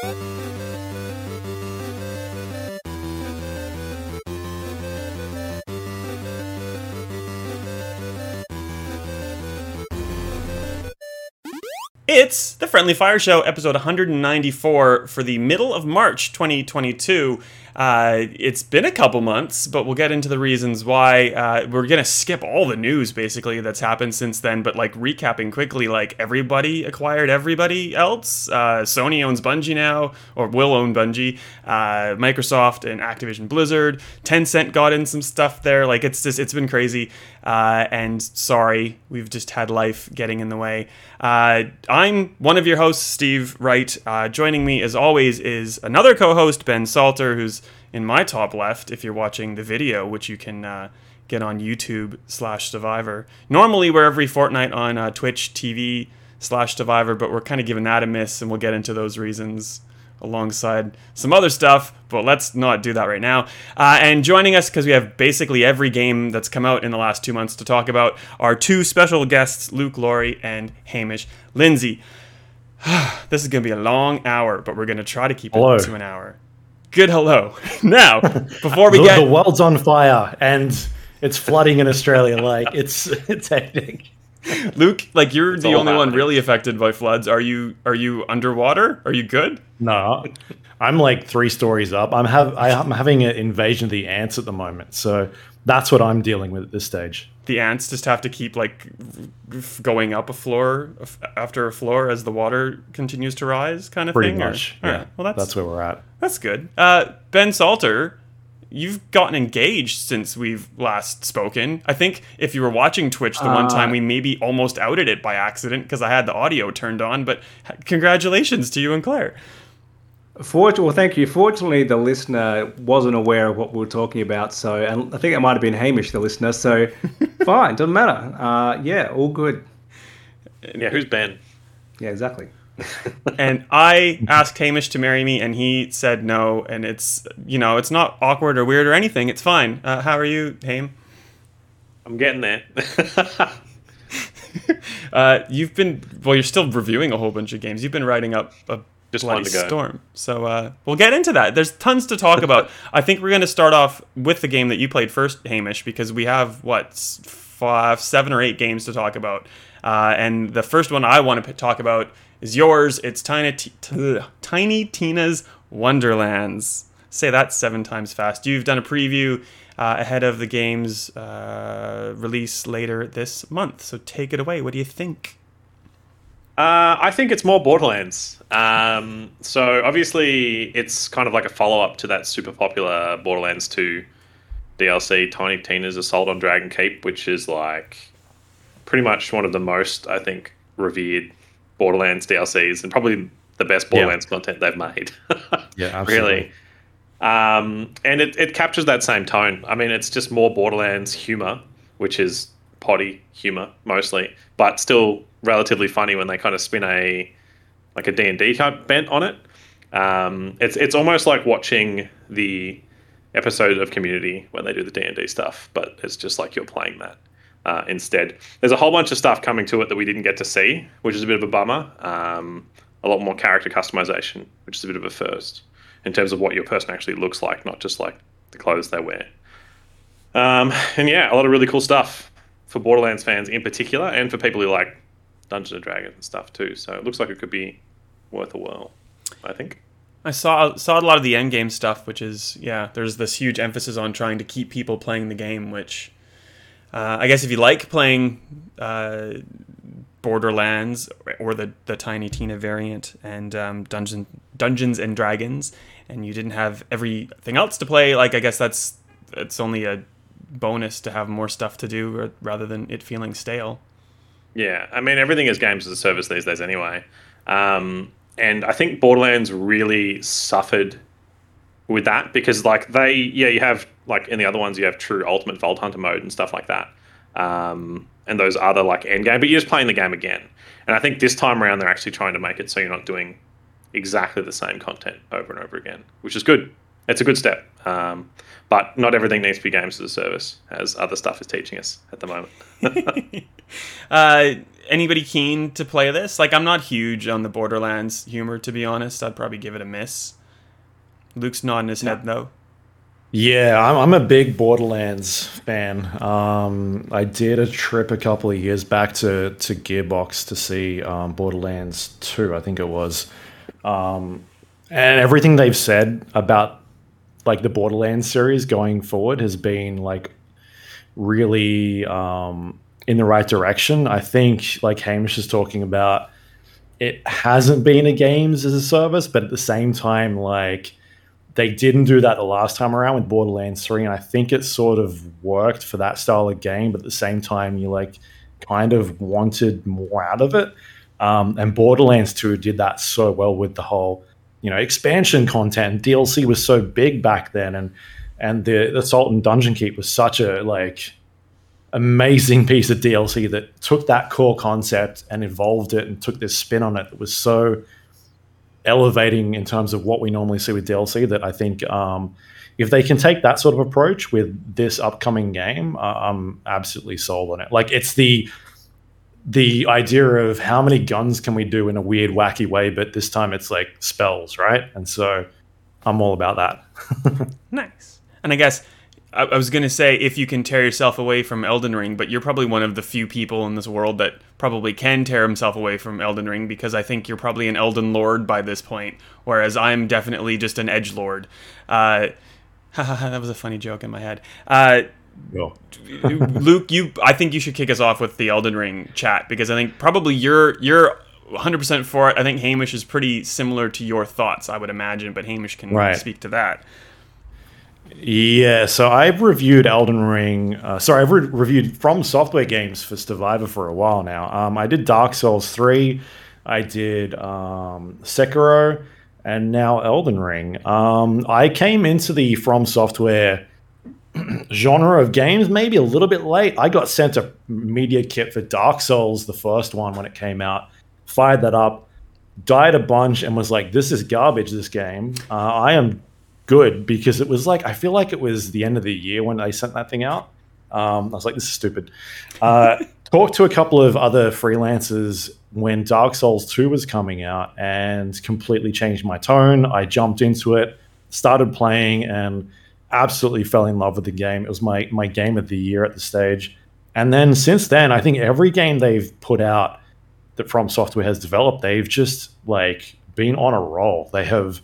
It's the Friendly Fire Show, episode 194 for the middle of March 2022. Uh, it's been a couple months, but we'll get into the reasons why. Uh, we're gonna skip all the news basically that's happened since then, but like recapping quickly, like everybody acquired everybody else. Uh, Sony owns Bungie now, or will own Bungie. Uh, Microsoft and Activision Blizzard. Tencent got in some stuff there. Like it's just it's been crazy. Uh, and sorry, we've just had life getting in the way. Uh, I'm one of your hosts, Steve Wright. joining me as always is another co-host, Ben Salter, who's in my top left if you're watching the video, which you can uh, get on YouTube slash Stevivor. Normally, we're every fortnight on uh, Twitch TV slash Stevivor, but we're kind of giving that a miss, and we'll get into those reasons alongside some other stuff, but let's not do that right now. Uh, and joining us, because we have basically every game that's come out in the last two months to talk about, are two special guests, Luke Lawrie and Hamish Lindsay. this is going to be a long hour, but we're going to try to keep Hello. it to an hour good hello. Now, before we the, get the world's on fire and it's flooding in Australia, like it's it's hectic. Luke, like you're it's the only happening. one really affected by floods. Are you are you underwater? Are you good? No. I'm like three stories up. I'm have I'm having an invasion of the ants at the moment. So that's what I'm dealing with at this stage. The ants just have to keep like going up a floor after a floor as the water continues to rise, kind of Pretty thing. Pretty much. Or, yeah. Right. Well, that's that's where we're at. That's good. Uh, ben Salter, you've gotten engaged since we've last spoken. I think if you were watching Twitch the uh, one time, we maybe almost outed it by accident because I had the audio turned on. But congratulations to you and Claire. Fortunately, well, thank you. Fortunately, the listener wasn't aware of what we were talking about, so and I think it might have been Hamish, the listener. So, fine, doesn't matter. Uh, yeah, all good. Yeah, who's Ben? Yeah, exactly. and I asked Hamish to marry me, and he said no. And it's you know it's not awkward or weird or anything. It's fine. Uh, how are you, Ham? I'm getting there. uh, you've been well. You're still reviewing a whole bunch of games. You've been writing up a just bloody storm. So uh, we'll get into that. There's tons to talk about. I think we're going to start off with the game that you played first, Hamish, because we have what five, seven or eight games to talk about. Uh, and the first one I want to talk about is yours. It's Tiny, T- T- Tiny Tina's Wonderlands. Say that seven times fast. You've done a preview uh, ahead of the game's uh, release later this month. So take it away. What do you think? Uh, I think it's more Borderlands. Um, so obviously, it's kind of like a follow up to that super popular Borderlands 2 DLC, Tiny Tina's Assault on Dragon Keep, which is like pretty much one of the most, I think, revered Borderlands DLCs and probably the best Borderlands yeah. content they've made. yeah, absolutely. Really. Um, and it, it captures that same tone. I mean, it's just more Borderlands humor, which is potty humor mostly, but still relatively funny when they kind of spin a like a D&D type bent on it. Um, it's it's almost like watching the episode of Community when they do the D&D stuff, but it's just like you're playing that uh, instead. There's a whole bunch of stuff coming to it that we didn't get to see, which is a bit of a bummer. Um, a lot more character customization, which is a bit of a first in terms of what your person actually looks like, not just like the clothes they wear. Um, and yeah, a lot of really cool stuff for Borderlands fans in particular, and for people who like Dungeons and Dragons and stuff too. So it looks like it could be worth a whirl. I think. I saw saw a lot of the end game stuff, which is yeah. There's this huge emphasis on trying to keep people playing the game, which uh, I guess if you like playing uh, Borderlands or the the Tiny Tina variant and um, Dungeon Dungeons and Dragons, and you didn't have everything else to play, like I guess that's it's only a bonus to have more stuff to do rather than it feeling stale. Yeah, I mean everything is games as a service these days anyway, um, and I think Borderlands really suffered with that because like they yeah you have like in the other ones you have true ultimate vault hunter mode and stuff like that, um, and those other like end game, but you're just playing the game again. And I think this time around they're actually trying to make it so you're not doing exactly the same content over and over again, which is good. It's a good step. Um, but not everything needs to be games as a service, as other stuff is teaching us at the moment. uh, anybody keen to play this? Like, I'm not huge on the Borderlands humor, to be honest. I'd probably give it a miss. Luke's nodding his head, though. Yeah, I'm, I'm a big Borderlands fan. Um, I did a trip a couple of years back to, to Gearbox to see um, Borderlands 2, I think it was. Um, and everything they've said about like the Borderlands series going forward has been like really um, in the right direction. I think, like Hamish is talking about, it hasn't been a games as a service, but at the same time, like they didn't do that the last time around with Borderlands 3, and I think it sort of worked for that style of game, but at the same time, you like kind of wanted more out of it. Um, and Borderlands 2 did that so well with the whole, you know, expansion content. DLC was so big back then, and and the Assault and Dungeon Keep was such a like amazing piece of DLC that took that core concept and evolved it and took this spin on it that was so elevating in terms of what we normally see with DLC. That I think um, if they can take that sort of approach with this upcoming game, uh, I'm absolutely sold on it. Like it's the the idea of how many guns can we do in a weird, wacky way, but this time it's like spells, right? And so I'm all about that. nice. And I guess I, I was going to say if you can tear yourself away from Elden Ring, but you're probably one of the few people in this world that probably can tear himself away from Elden Ring because I think you're probably an Elden Lord by this point, whereas I'm definitely just an Edge Lord. Uh, that was a funny joke in my head. Uh, Luke, you I think you should kick us off with the Elden Ring chat because I think probably you're you're 100% for it. I think Hamish is pretty similar to your thoughts, I would imagine, but Hamish can right. speak to that. Yeah, so I've reviewed Elden Ring. Uh, sorry, I've re- reviewed From Software games for Stevivor for a while now. Um, I did Dark Souls 3, I did um, Sekiro, and now Elden Ring. Um, I came into the From Software genre of games maybe a little bit late. I got sent a media kit for Dark Souls, the first one when it came out, fired that up, died a bunch, and was like, this is garbage, this game. Uh, I am good because it was like I feel like it was the end of the year when they sent that thing out. Um, I was like, this is stupid. Uh, talked to a couple of other freelancers when Dark Souls 2 was coming out and completely changed my tone. I jumped into it, started playing, and absolutely fell in love with the game. It was my my game of the year at the stage. And then since then, I think every game they've put out that From Software has developed, they've just like been on a roll. They have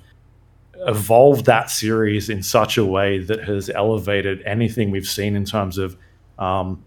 evolved that series in such a way that has elevated anything we've seen in terms of um,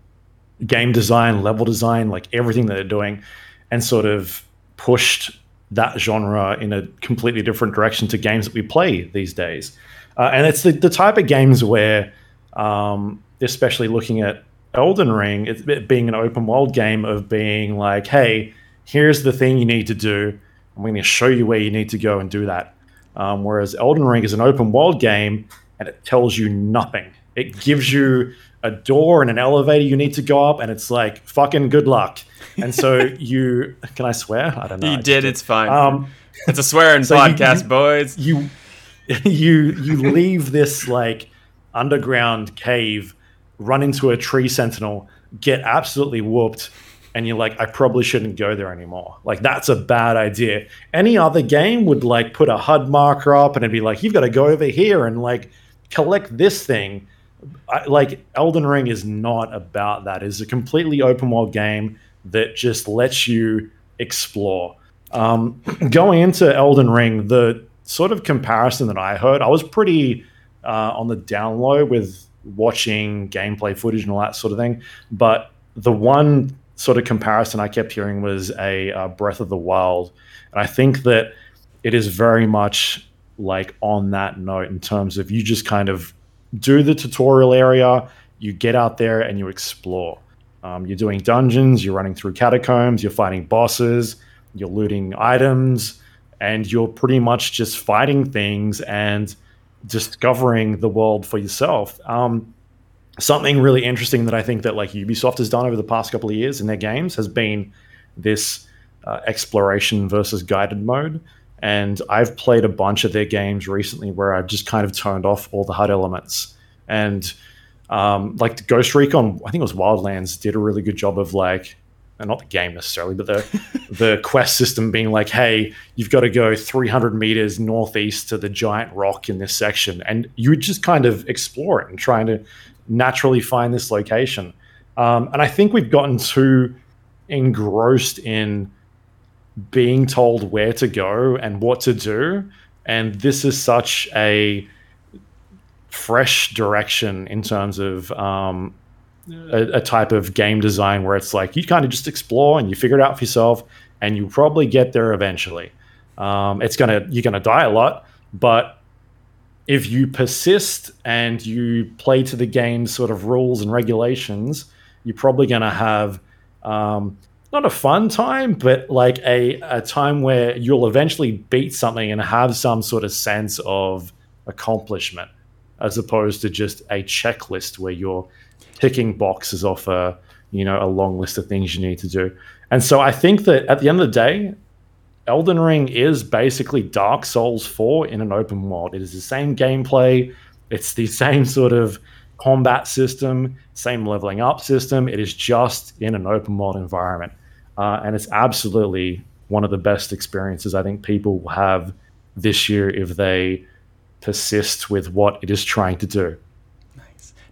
game design, level design, like everything that they're doing, and sort of pushed that genre in a completely different direction to games that we play these days. Uh, and it's the, the type of games where, um, especially looking at Elden Ring, it being an open world game of being like, hey, here's the thing you need to do. I'm going to show you where you need to go and do that. Um, whereas Elden Ring is an open world game and it tells you nothing. It gives you a door and an elevator you need to go up, and it's like fucking good luck. And so you can I swear? I don't know. You did. It's fine. Um, it's a swearing so podcast, you, boys. You you you leave this like underground cave, run into a tree sentinel, get absolutely whooped, and you're like, I probably shouldn't go there anymore. Like that's a bad idea. Any other game would like put a HUD marker up and it'd be like, you've got to go over here and like collect this thing. I, like Elden Ring is not about that. It's a completely open world game that just lets you explore. Um, going into Elden Ring, the sort of comparison that I heard, I was pretty uh, on the down low with watching gameplay footage and all that sort of thing. But the one sort of comparison I kept hearing was a uh, Breath of the Wild, and I think that it is very much like on that note in terms of you just kind of do the tutorial area, you get out there and you explore. Um, you're doing dungeons, you're running through catacombs, you're fighting bosses, you're looting items, and you're pretty much just fighting things and discovering the world for yourself. Um, something really interesting that I think that like Ubisoft has done over the past couple of years in their games has been this uh, exploration versus guided mode. And I've played a bunch of their games recently where I've just kind of turned off all the HUD elements. And um, like Ghost Recon, I think it was Wildlands, did a really good job of like, not the game necessarily, but the the quest system being like, hey, you've got to go 300 meters northeast to the giant rock in this section, and you just kind of explore it and trying to naturally find this location. Um, and I think we've gotten too engrossed in being told where to go and what to do. And this is such a fresh direction in terms of um, a, a, type of game design where it's like you kind of just explore and you figure it out for yourself, and you probably get there eventually. Um, it's gonna you're gonna die a lot, but if you persist and you play to the game's sort of rules and regulations, you're probably gonna have um, not a fun time, but like a, a time where you'll eventually beat something and have some sort of sense of accomplishment, as opposed to just a checklist where you're ticking boxes off a you know a long list of things you need to do. And so I think that at the end of the day, Elden Ring is basically Dark Souls 4 in an open world. It is the same gameplay, it's the same sort of combat system, same leveling up system. It is just in an open world environment. Uh, and it's absolutely one of the best experiences I think people will have this year if they persist with what it is trying to do.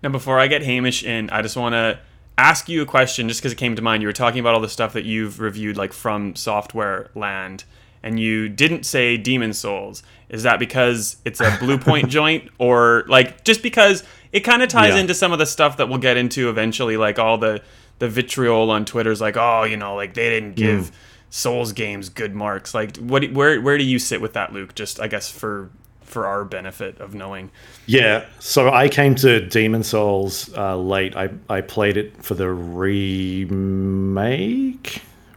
Now, before I get Hamish in, I just want to ask you a question just because it came to mind. You were talking about all the stuff that you've reviewed, like from Software Land, and you didn't say Demon's Souls. Is that because it's a Bluepoint joint, or like just because it kind of ties yeah. into some of the stuff that we'll get into eventually, like all the the vitriol on Twitter is like, oh, you know, like they didn't give mm. Souls games good marks. Like, what? Where where do you sit with that, Luke? Just I guess for for our benefit of knowing. Yeah, so I came to Demon's Souls uh, late. I I played it for the remake,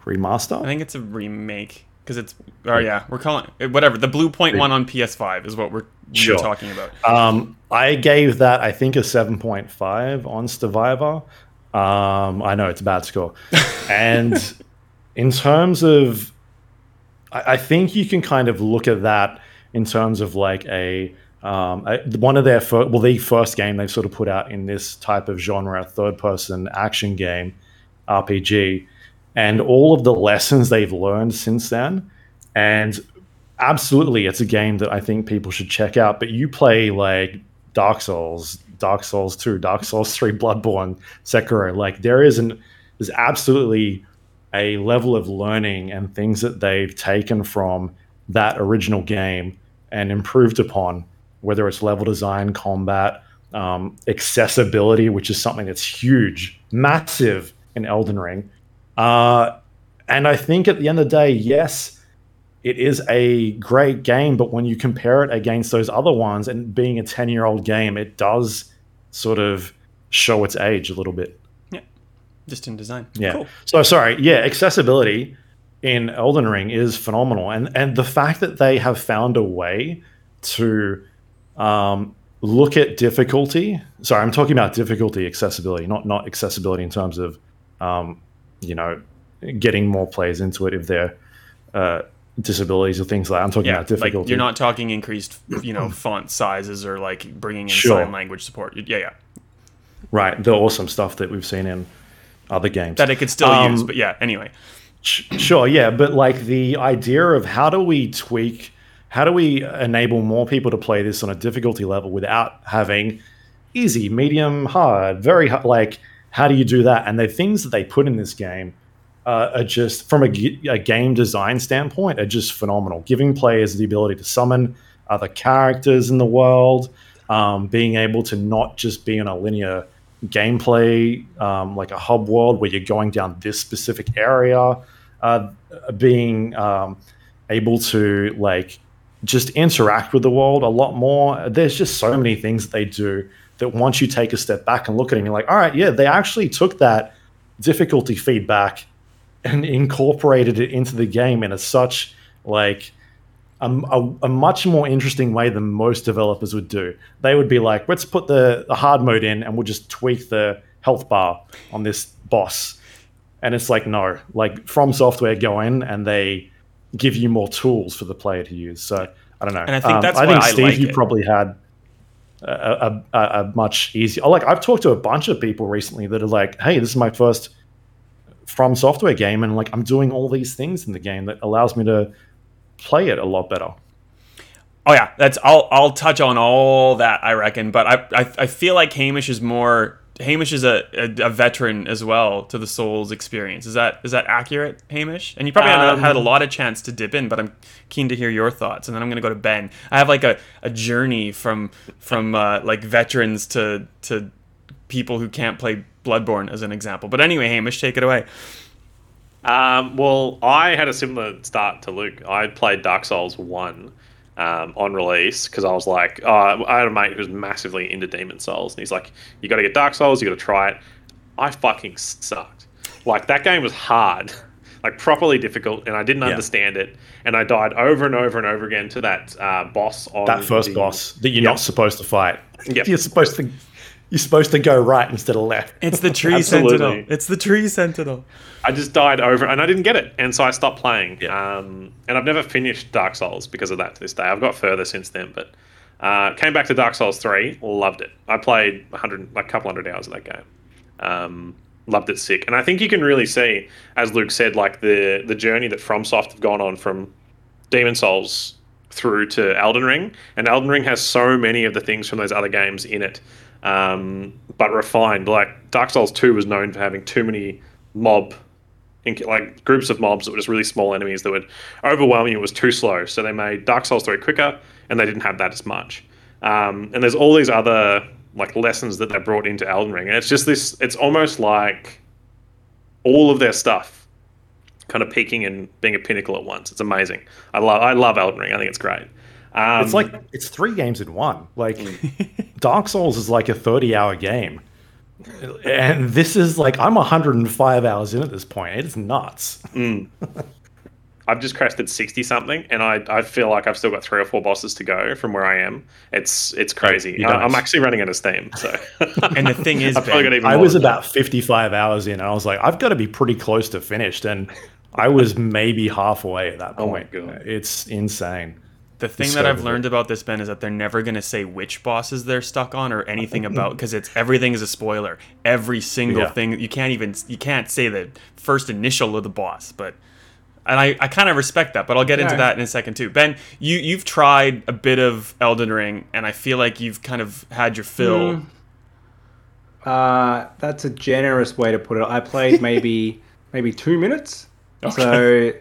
remaster. I think it's a remake because it's oh yeah we're calling it whatever the Bluepoint one on PS5 is what we're, sure. we're talking about. Um, I gave that I think a seven point five on Stevivor. Um, I know it's a bad score, and in terms of, I, I think you can kind of look at that in terms of like a um, one of their first, well, the first game they've sort of put out in this type of genre, third person action game, RPG and all of the lessons they've learned since then. And absolutely, it's a game that I think people should check out. But you play like Dark Souls, Dark Souls 2, Dark Souls 3, Bloodborne, Sekiro. Like there is an there's absolutely a level of learning and things that they've taken from that original game and improved upon, whether it's level design, combat, um, accessibility, which is something that's huge, massive in Elden Ring. Uh, and I think at the end of the day, yes, it is a great game, but when you compare it against those other ones and being a 10 year old game, it does sort of show its age a little bit. Yeah. Just in design. Yeah. Cool. So, sorry. Yeah. Accessibility in Elden Ring is phenomenal. And, and the fact that they have found a way to um, look at difficulty. Sorry, I'm talking about difficulty accessibility, not, not accessibility in terms of um, you know, getting more players into it if they're uh, disabilities or things like that. I'm talking yeah, about difficulty. Like you're not talking increased, you know, font sizes or like bringing in sure. sign language support. Yeah, yeah. Right. The awesome stuff that we've seen in other games that it could still um, use. But yeah, anyway. Sure. Yeah. But like the idea of how do we tweak, how do we enable more people to play this on a difficulty level without having easy, medium, hard, very hard, like how do you do that? And the things that they put in this game uh, are just, from a, a, game design standpoint, are just phenomenal. Giving players the ability to summon other characters in the world, um, being able to not just be in a linear gameplay, um, like a hub world where you're going down this specific area, uh, being um, able to like just interact with the world a lot more. There's just so many things that they do that once you take a step back and look at it, you're like, all right, yeah, they actually took that difficulty feedback and incorporated it into the game in a such like a, a, a, much more interesting way than most developers would do. They would be like, let's put the, the hard mode in and we'll just tweak the health bar on this boss. And it's like, no, like From Software go in and they give you more tools for the player to use. So I don't know. And I think um, that's I why think I Steve, like you it. probably had a, a, a, a much easier. Like I've talked to a bunch of people recently that are like, "Hey, this is my first from software game, and like I'm doing all these things in the game that allows me to play it a lot better." Oh yeah, that's I'll I'll touch on all that I reckon, but I I, I feel like Hamish is more Hamish is a, a, a veteran as well to the Souls experience. Is that is that accurate, Hamish? And you probably Um, had, a lot of chance to dip in, but I'm keen to hear your thoughts. And then I'm gonna go to Ben. I have like a, a journey from from uh, like veterans to to people who can't play Bloodborne as an example. But anyway, Hamish, take it away. Um, well, I had a similar start to Luke. I played Dark Souls 1 um, on release because I was like, oh, I had a mate who was massively into Demon's Souls, and he's like, you got to get Dark Souls, you got to try it. I fucking sucked. Like, that game was hard, like, properly difficult, and I didn't Yeah. understand it. And I died over and over and over again to that uh, boss on That first the- boss that you're Yep. not supposed to fight. Yep. You're supposed to you're supposed to go right instead of left. It's the tree Absolutely. sentinel. It's the tree sentinel. I just died over, and I didn't get it, and so I stopped playing. Yeah. Um, and I've never finished Dark Souls because of that to this day. I've got further since then, but uh, came back to Dark Souls three, loved it. I played hundred, like a couple hundred hours of that game. Um, loved it sick, and I think you can really see, as Luke said, like the the journey that FromSoft have gone on from Demon's Souls through to Elden Ring, and Elden Ring has so many of the things from those other games in it, um, but refined. Like Dark Souls Two was known for having too many mob, like groups of mobs that were just really small enemies that would overwhelm you. It was too slow, so they made Dark Souls Three quicker, and they didn't have that as much. Um, and there's all these other like lessons that they brought into Elden Ring, and it's just this. It's almost like all of their stuff kind of peaking and being a pinnacle at once. It's amazing. I love I love Elden Ring. I think it's great. Um, It's like it's three games in one. Like Dark Souls is like a 30 hour game. And this is like I'm 105 hours in at this point. It's nuts. I've just crested sixty something, and I, I feel like I've still got three or four bosses to go from where I am. It's it's crazy. I, I'm actually running out of steam. So And the thing is, I've Ben, got even I was than that. about 55 hours in and I was like I've got to be pretty close to finished and I was maybe halfway at that Oh my point. God. It's insane. The thing that I've learned about this Ben is that they're never going to say which bosses they're stuck on or anything about because it's everything is a spoiler. Every single Yeah. thing you can't even you can't say the first initial of the boss, but and I, I kind of respect that, but I'll get into that in a second too. Ben, you you've tried a bit of Elden Ring, and I feel like you've kind of had your fill. Uh, that's a generous way to put it. I played maybe maybe two minutes. So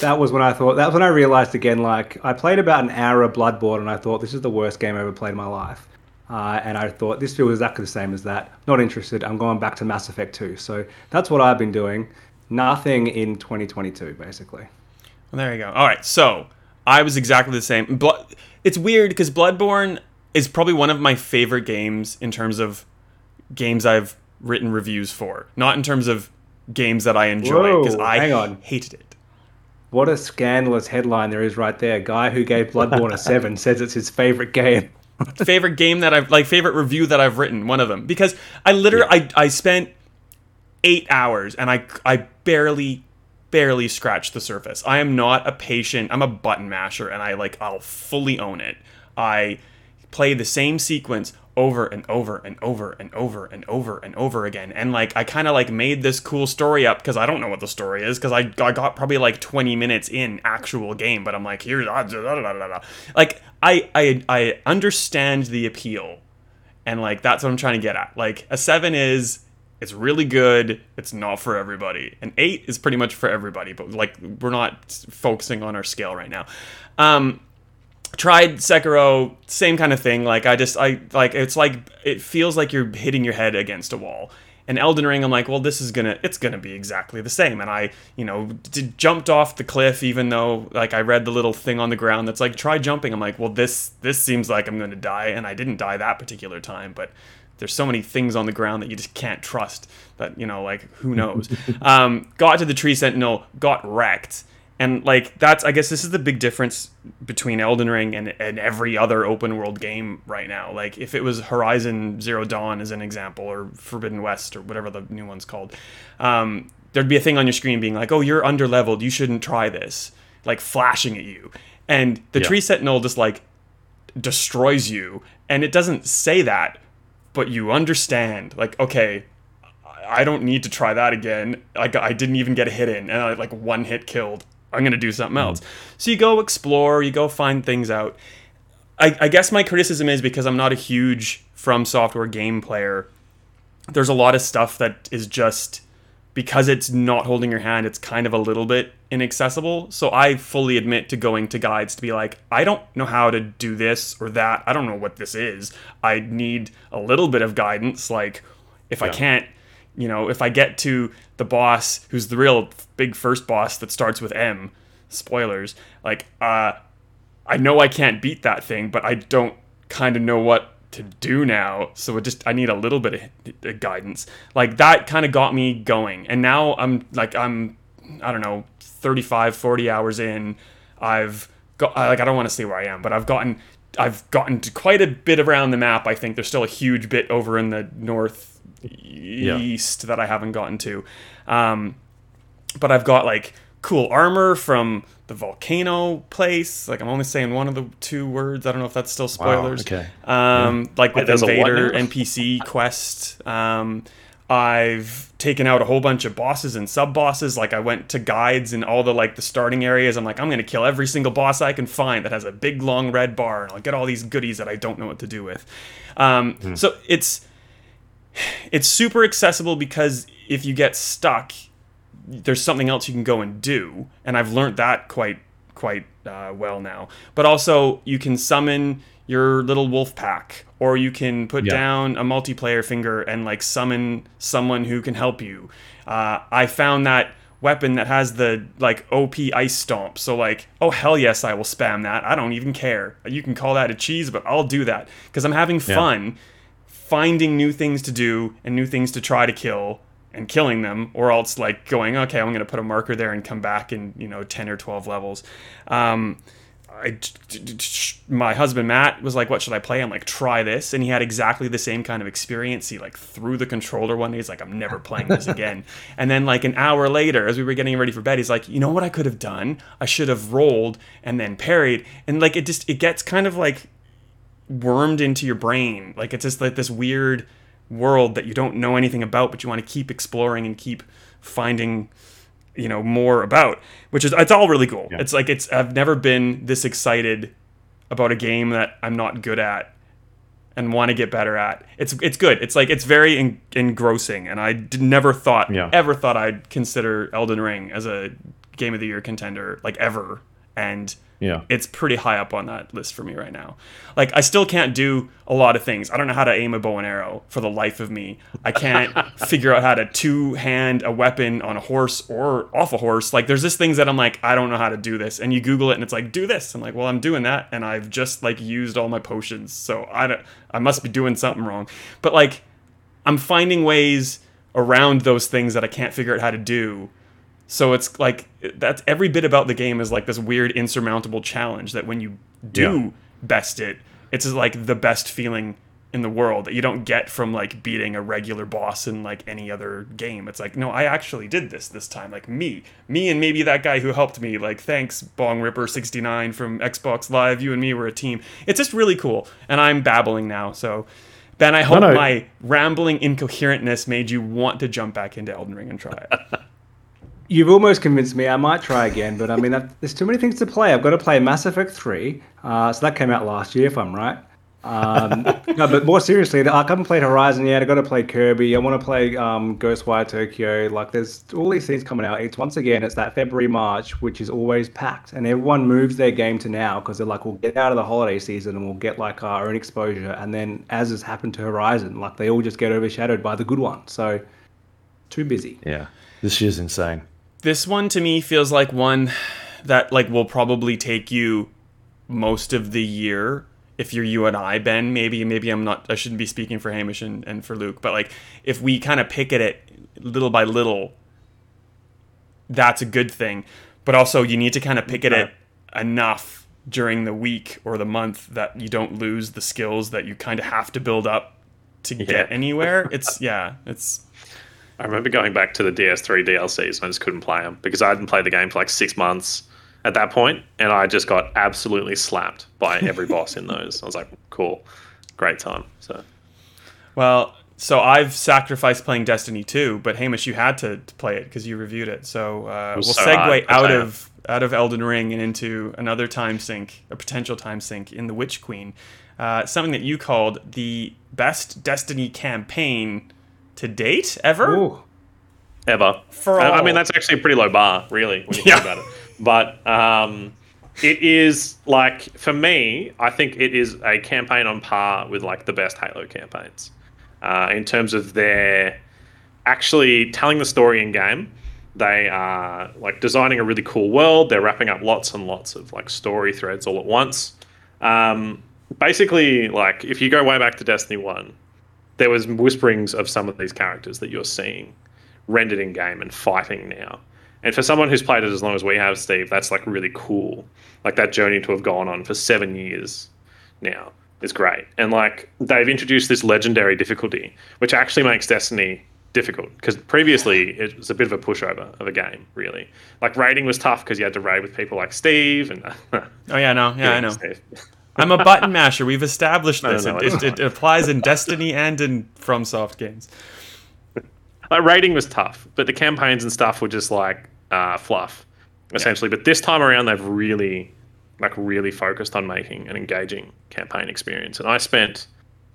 that was when I thought that was when I realized again. Like I played about an hour of Bloodborne, and I thought this is the worst game I ever played in my life. Uh, and I thought this feels exactly the same as that. Not interested. I'm going back to Mass Effect 2. So that's what I've been doing. Nothing in 2022, basically. Well, there you go. All right, so I was exactly the same. Blood, it's weird because Bloodborne is probably one of my favorite games in terms of games I've written reviews for, not in terms of games that I enjoy because I hang on. hated it. What a scandalous headline there is right there. Guy who gave Bloodborne a 7 says it's his favorite game. favorite game that I've like favorite review that I've written, one of them. Because I literally I, I spent eight hours and I I barely barely scratched the surface. I am not a patient, I'm a button masher and I like I'll fully own it. I play the same sequence over and over and over and over and over and over again. And like I kind of like made this cool story up because I don't know what the story is because I, I got probably like 20 minutes in actual game, but I'm like here's like I I I understand the appeal, and like that's what I'm trying to get at. Like a seven is it's really good. It's not for everybody. An eight is pretty much for everybody, but like we're not focusing on our scale right now. Um, tried Sekiro, same kind of thing. Like I just I like it's like it feels like you're hitting your head against a wall. And Elden Ring, I'm like, well, this is gonna it's gonna be exactly the same. And I, you know, d- jumped off the cliff, even though like I read the little thing on the ground that's like try jumping. I'm like, well, this this seems like I'm gonna die, and I didn't die that particular time, but. There's so many things on the ground that you just can't trust. That you know, like who knows? um, got to the tree sentinel, got wrecked, and like that's I guess this is the big difference between Elden Ring and, and every other open world game right now. Like if it was Horizon Zero Dawn as an example, or Forbidden West, or whatever the new one's called, um, there'd be a thing on your screen being like, "Oh, you're under leveled. You shouldn't try this." like flashing at you, and the Yeah. tree sentinel just like destroys you, and it doesn't say that, but you understand like okay. I don't need to try that again. Like I didn't even get a hit in, and I like one hit killed. I'm gonna do something else. So you go explore, you go find things out. I, I guess my criticism is because I'm not a huge From Software game player. There's a lot of stuff that is just because it's not holding your hand. It's kind of a little bit inaccessible. So I fully admit to going to guides to be like, I don't know how to do this or that. I don't know what this is. I need a little bit of guidance. Like if I can't you know, if I get to the boss who's the real big first boss that starts with M, spoilers, like uh I know I can't beat that thing, but I don't kind of know what to do now. So it just I need a little bit of guidance. Like that kind of got me going. And now I'm like I'm I don't know 35 40 hours in. I've got like I don't want to say where I am, but I've gotten I've gotten to quite a bit around the map. I think there's still a huge bit over in the north east that I haven't gotten to. Um, but I've got like cool armor from the volcano place. Like I'm only saying one of the two words. I don't know if that's still spoilers. okay. Um, like with Invader? NPC quest. Um, I've taken out a whole bunch of bosses and sub bosses. Like I went to guides and all the like the starting areas. I'm like I'm gonna kill every single boss I can find that has a big long red bar, and I'll get all these goodies that I don't know what to do with. Um, Hmm. So it's it's super accessible because if you get stuck, there's something else you can go and do, and I've learned that quite quite uh, well now. But also, you can summon your little wolf pack, or you can put Yeah. down a multiplayer finger and like summon someone who can help you. Uh, I found that weapon that has the like OP ice stomp. So like, oh hell yes, I will spam that. I don't even care. You can call that a cheese, but I'll do that because I'm having fun finding new things to do and new things to try to kill and killing them or else like going okay i'm going to put a marker there and come back in you know 10 or 12 levels um, I, my husband Matt was like, "What should I play?" I'm like, "Try this," and he had exactly the same kind of experience. He like threw the controller one day. He's like, "I'm never playing this again." and then like an hour later, as we were getting ready for bed, he's like, "You know what I could have done? I should have rolled and then parried." And like it just it gets kind of like wormed into your brain. Like it's just like this weird world that you don't know anything about, but you want to keep exploring and keep finding, you know, more about. Which is it's all really cool. It's like it's I've never been this excited about a game that I'm not good at and want to get better at. It's it's good. It's like it's very en- engrossing, and I d- never thought Yeah. ever thought I'd consider Elden Ring as a game of the year contender like ever. And Yeah. it's pretty high up on that list for me right now. Like I still can't do a lot of things. I don't know how to aim a bow and arrow for the life of me. I can't figure out how to two hand a weapon on a horse or off a horse. Like there's just things that I'm like I don't know how to do this. And you Google it and it's like do this. I'm like well I'm doing that and I've just like used all my potions. So I don't I must be doing something wrong. But like I'm finding ways around those things that I can't figure out how to do. So it's like that's every bit about the game is like this weird insurmountable challenge that when you do Yeah. best it, it's like the best feeling in the world that you don't get from like beating a regular boss in like any other game. It's like, no, I actually did this this time. Like me, me and maybe that guy who helped me. Like thanks Bong Ripper 69 from Xbox Live. You and me were a team. It's just really cool. And I'm babbling now. So Ben, I hope no. my rambling incoherentness made you want to jump back into Elden Ring and try it. You've almost convinced me. I might try again, but I mean, that, there's too many things to play. I've got to play Mass Effect 3. Uh, so that came out last year, if I'm right. Um, no, but more seriously, I haven't played Horizon yet. I've got to play Kirby. I want to play um, Ghostwire Tokyo. Like, there's all these things coming out. It's once again, it's that February, March, which is always packed, and everyone moves their game to now because they're like, we'll get out of the holiday season and we'll get like our own exposure. And then, as has happened to Horizon, like they all just get overshadowed by the good one. So, too busy. Yeah. This year's insane. This one to me feels like one that like will probably take you most of the year if you're you and I, Ben, maybe maybe I'm not I shouldn't be speaking for Hamish and, and for Luke, but like if we kind of pick at it little by little, that's a good thing. But also you need to kind of pick at it enough during the week or the month that you don't lose the skills that you kind of have to build up to get anywhere. It's yeah, it's I remember going back to the DS3 DLCs and I just couldn't play them because I hadn't played the game for like six months. at that point, and I just got absolutely slapped by every boss in those. I was like, cool, great time. So, Well, so I've sacrificed playing Destiny 2, but Hamish, you had to, to play it because you reviewed it. So uh, we'll so segue out tell ya. of out of Elden Ring and into another time sink, a potential time sink in the Witch Queen. Uh, something that you called the best Destiny campaign to date ever. Ooh. ever. For I, I mean, that's actually a pretty low bar, really, when you Yeah. think about it. But um, it is like for me, I think it is a campaign on par with like the best Halo campaigns uh, in terms of their actually telling the story in game. They are like designing a really cool world. They're wrapping up lots and lots of like story threads all at once. Um, basically, like if you go way back to Destiny One, there was whisperings of some of these characters that you're seeing rendered in game and fighting now. And for someone who's played it as long as we have, Steve, that's like really cool. Like that journey to have gone on for seven years now is great. And like they've introduced this legendary difficulty, which actually makes Destiny difficult because previously it was a bit of a pushover of a game, really. Like raiding was tough because you had to raid with people like Steve and. Oh yeah, no, yeah, I know. I'm a button masher. We've established No, this. no, it, it's it, it applies in Destiny and in FromSoft games. like raiding was tough, but the campaigns and stuff were just like uh, fluff, essentially. But this time around, they've really, like, really focused on making an engaging campaign experience. And I spent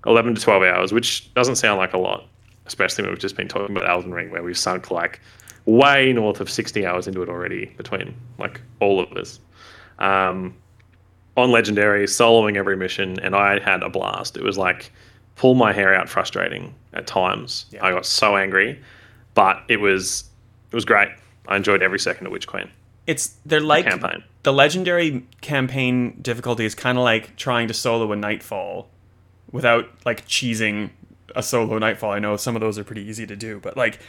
eleven to twelve hours, which doesn't sound like a lot, especially when we've just been talking about Elden Ring, where we've sunk like way north of sixty hours into it already between like all of us. Um, on legendary, soloing every mission, and I had a blast. It was like pull my hair out, frustrating at times. Yeah. I got so angry, but it was it was great. I enjoyed every second of Witch Queen It's they're like campaign. the legendary campaign difficulty is kind of like trying to solo a Nightfall without like cheesing a solo Nightfall. I know some of those are pretty easy to do, but like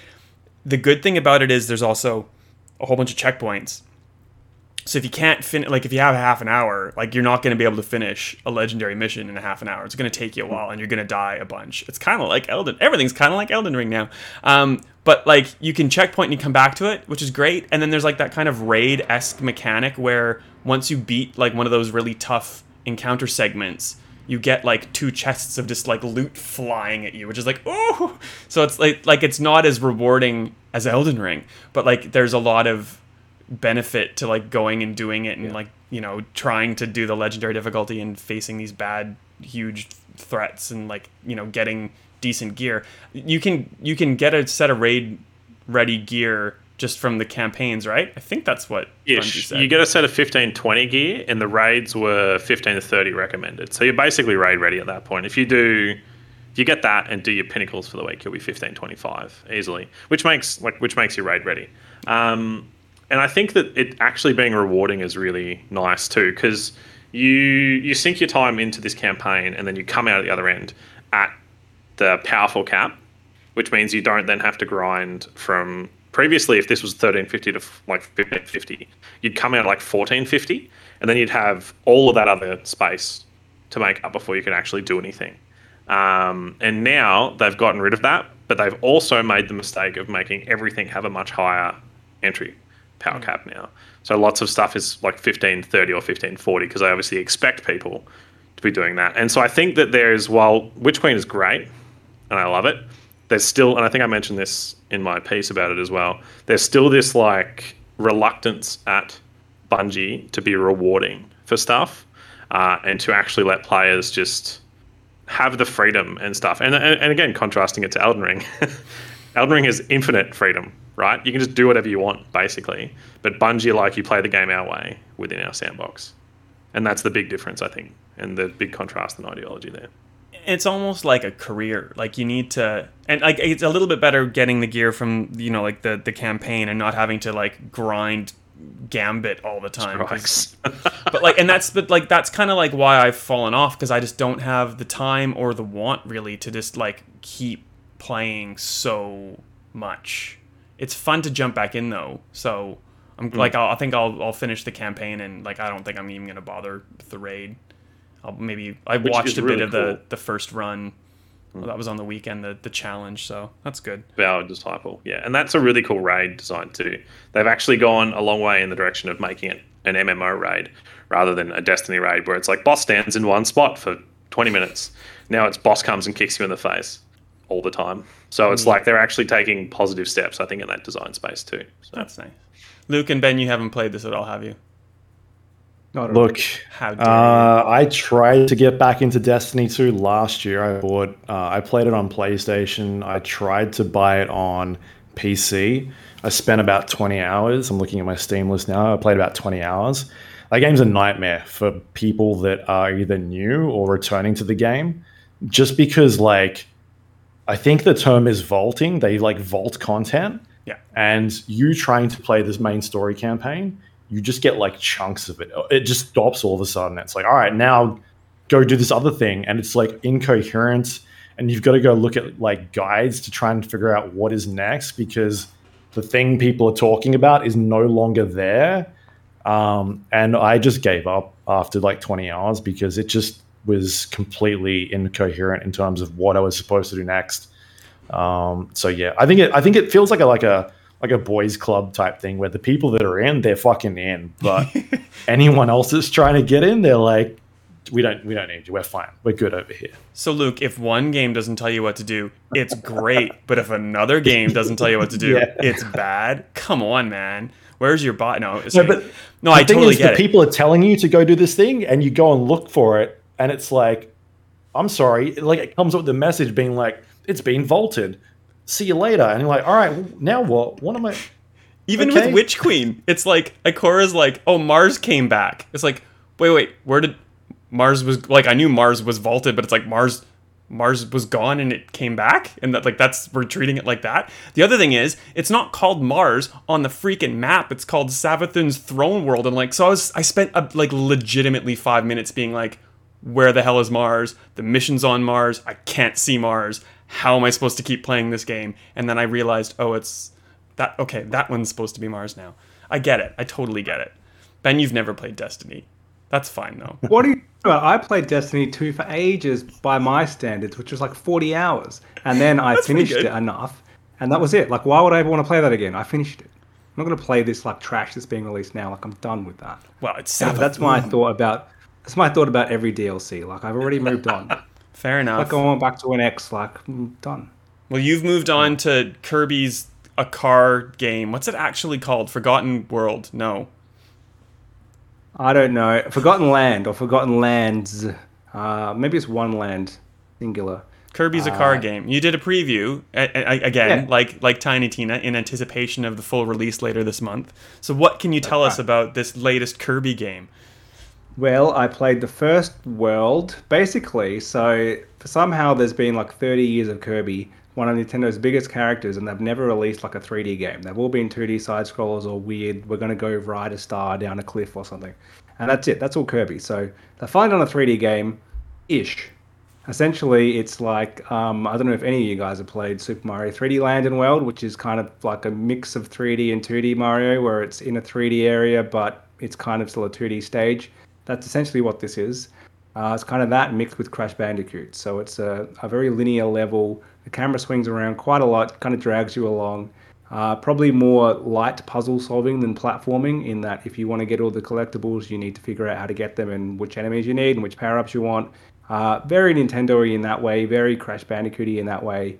the good thing about it is there's also a whole bunch of checkpoints. So if you can't fin like if you have half an hour, like you're not going to be able to finish a legendary mission in a half an hour. It's going to take you a while, and you're going to die a bunch. It's kind of like Elden. Everything's kind of like Elden Ring now. Um, but like you can checkpoint and you come back to it, which is great. And then there's like that kind of raid esque mechanic where once you beat like one of those really tough encounter segments, you get like two chests of just like loot flying at you, which is like oh. So it's like like it's not as rewarding as Elden Ring, but like there's a lot of benefit to like going and doing it and like you know trying to do the legendary difficulty and facing these bad huge threats and like you know getting decent gear you can you can get a set of raid ready gear just from the campaigns right i think that's what Ish. said. You get a set of 15, 20 gear, and the raids were 15 to 30 recommended. So you're basically raid ready at that point. If you do, if you get that and do your pinnacles for the week, you'll be 15, 25 easily, which makes like which makes you raid ready. Um, and I think that it actually being rewarding is really nice too, because you you sink your time into this campaign, and then you come out at the other end at the powerful cap, which means you don't then have to grind from previously if this was 1350 to like 1550 you'd come out like 1450 and then you'd have all of that other space to make up before you could actually do anything. Um, and now they've gotten rid of that but they've also made the mistake of making everything have a much higher entry power cap now so lots of stuff is like 1530 or 1540 because I obviously expect people to be doing that and so i think that there's while witch queen is great and I love it. There's still, and I think I mentioned this in my piece about it as well. There's still this like reluctance at Bungie to be rewarding for stuff, uh, and to actually let players just have the freedom and stuff. And and, and again, contrasting it to Elden Ring, Elden Ring has infinite freedom, right? You can just do whatever you want, basically. But Bungie, like, you play the game our way within our sandbox, and that's the big difference, I think, and the big contrast in ideology there. it's almost like a career like you need to and like it's a little bit better getting the gear from you know like the the campaign and not having to like grind gambit all the time. But like and that's but like that's kind of like why i've fallen off because i just don't have the time or the want really to just like keep playing so much it's fun to jump back in though. So i'm mm-hmm. like I'll, i think I'll, I'll finish the campaign and like i don't think i'm even gonna bother with the raid. I'll maybe i Which watched a bit of the cool. the first run well, that was on the weekend the, the challenge so that's good. Our disciple, yeah, and that's a really cool raid design too. They've actually gone a long way in the direction of making it an MMO raid rather than a Destiny raid where it's like boss stands in one spot for 20 minutes. Now it's boss comes and kicks you in the face all the time. So it's like they're actually taking positive steps, I think, in that design space too. So That's nice. Luke and Ben, you haven't played this at all, have you? Not at all. Look, How dare uh, I tried to get back into Destiny 2 last year. I bought, uh, I played it on PlayStation. I tried to buy it on PC. I spent about 20 hours. I'm looking at my Steam list now. I played about 20 hours. That game's a nightmare for people that are either new or returning to the game. Just because, like, I think the term is vaulting. They like vault content. Yeah. And you trying to play this main story campaign, you just get like chunks of it. It just stops all of a sudden. It's like, all right, now go do this other thing. And it's like incoherent. And you've got to go look at like guides to try and figure out what is next because the thing people are talking about is no longer there. Um, and I just gave up after like 20 hours because it just was completely incoherent in terms of what I was supposed to do next. Um, so yeah, I think it I think it feels like a like a like a boys club type thing where the people that are in they're fucking in, but anyone else that's trying to get in, they're like, we don't we don't need you. We're fine. We're good over here. So, Luke, if one game doesn't tell you what to do, it's great. but if another game doesn't tell you what to do, Yeah. it's bad. Come on, man. Where's your bot? No, No, but no, I totally is, get the it. people are telling you to go do this thing, and you go and look for it, and it's like, I'm sorry, like it comes up with the message being like, it's been vaulted. See you later, and you're like, all right, well, now what? What am I? Even okay. with Witch Queen, it's like Ikora's like, oh, Mars came back. It's like, wait, wait, where did Mars was like? I knew Mars was vaulted, but it's like Mars. Mars was gone and it came back, and that like that's we're treating it like that. The other thing is, it's not called Mars on the freaking map. It's called Savathun's Throne World, and like so, I was I spent uh, like legitimately five minutes being like, where the hell is Mars? The mission's on Mars. I can't see Mars. How am I supposed to keep playing this game? And then I realized, oh, it's that okay, that one's supposed to be Mars now. I get it. I totally get it. Ben, you've never played Destiny. That's fine though. What are you? I played Destiny 2 for ages by my standards, which was like 40 hours. And then I finished it enough. And that was it. Like, why would I ever want to play that again? I finished it. I'm not going to play this like trash that's being released now. Like, I'm done with that. Well, it's Savathun. that's my thought about. That's my thought about every DLC. Like, I've already moved on. Fair enough. like, going back to an X. Like, I'm done. Well, you've moved on to Kirby's a car game. What's it actually called? Forgotten World. No. I don't know. Forgotten Land or Forgotten Lands. Uh, maybe it's one land, singular. Kirby's a car Uh, game. You did a preview a- a- again, Yeah. like like Tiny Tina, in anticipation of the full release later this month. So, what can you tell us about this latest Kirby game? Well, I played the first world, basically. So somehow there's been like 30 years of Kirby, one of Nintendo's biggest characters, and they've never released like a 3D game. They've all been 2D side scrollers or weird. We're gonna go ride a star down a cliff or something, and that's it. That's all Kirby. So they find on a 3D game, ish. Essentially, it's like um, I don't know if any of you guys have played Super Mario 3D Land and World, which is kind of like a mix of 3D and 2D Mario, where it's in a 3D area, but it's kind of still a 2D stage. That's essentially what this is. Uh, it's kind of that mixed with Crash Bandicoot. So it's a, a very linear level. The camera swings around quite a lot, kind of drags you along. Uh, probably more light puzzle solving than platforming, in that if you want to get all the collectibles, you need to figure out how to get them and which enemies you need and which power ups you want. Uh, very Nintendo y in that way, very Crash Bandicooty in that way.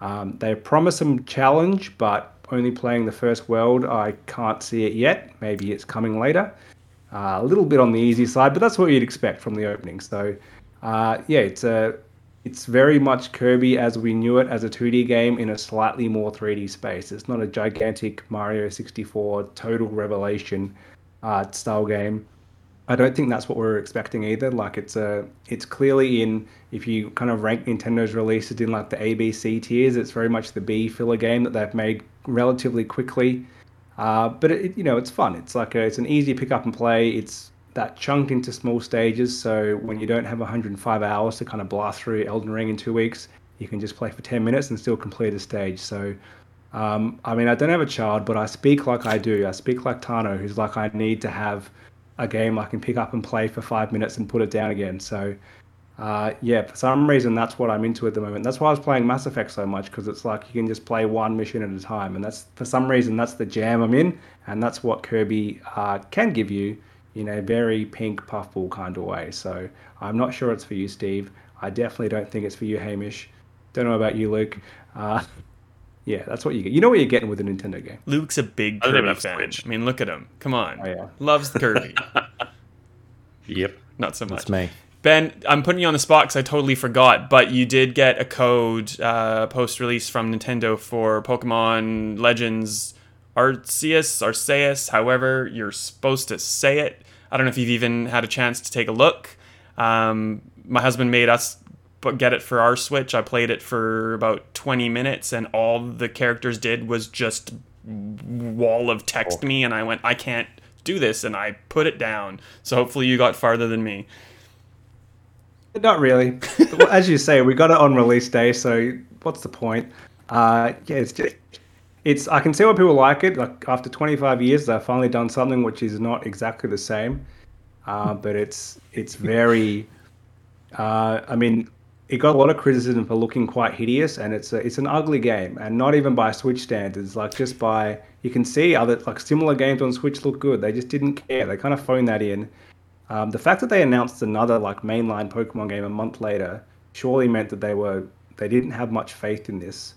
Um, they promise some challenge, but only playing the first world, I can't see it yet. Maybe it's coming later. Uh, a little bit on the easy side, but that's what you'd expect from the opening. So, uh, yeah, it's a it's very much Kirby as we knew it as a 2D game in a slightly more 3D space. It's not a gigantic Mario 64 total revelation uh, style game. I don't think that's what we're expecting either. Like it's a, it's clearly in if you kind of rank Nintendo's releases in like the ABC tiers, it's very much the B filler game that they've made relatively quickly. Uh, but it, you know, it's fun. It's like a, it's an easy pick up and play. It's that chunked into small stages. So when you don't have 105 hours to kind of blast through Elden Ring in two weeks, you can just play for 10 minutes and still complete a stage. So, um, I mean, I don't have a child, but I speak like I do. I speak like Tano, who's like, I need to have a game I can pick up and play for five minutes and put it down again. So, uh, yeah, for some reason, that's what I'm into at the moment. That's why I was playing Mass Effect so much because it's like you can just play one mission at a time, and that's for some reason that's the jam I'm in, and that's what Kirby uh, can give you. in a very pink puffball kind of way. So I'm not sure it's for you, Steve. I definitely don't think it's for you, Hamish. Don't know about you, Luke. Uh, yeah, that's what you get. You know what you're getting with a Nintendo game. Luke's a big I don't Kirby fan. Switch. I mean, look at him. Come on. Oh, yeah. Loves the Kirby. Yep, Not so much. that's me. Ben, I'm putting you on the spot because I totally forgot, but you did get a code uh, post release from Nintendo for Pokemon Legends Arceus, Arceus, however you're supposed to say it. I don't know if you've even had a chance to take a look. Um, my husband made us get it for our Switch. I played it for about 20 minutes, and all the characters did was just wall of text me, and I went, I can't do this, and I put it down. So hopefully you got farther than me. Not really. As you say, we got it on release day, so what's the point? Uh, yeah, it's just, it's. I can see why people like it. Like after 25 years, they've finally done something which is not exactly the same, uh, but it's it's very. Uh, I mean, it got a lot of criticism for looking quite hideous, and it's a, it's an ugly game, and not even by Switch standards. Like just by you can see other like similar games on Switch look good. They just didn't care. They kind of phoned that in. Um, the fact that they announced another like mainline Pokemon game a month later surely meant that they were they didn't have much faith in this.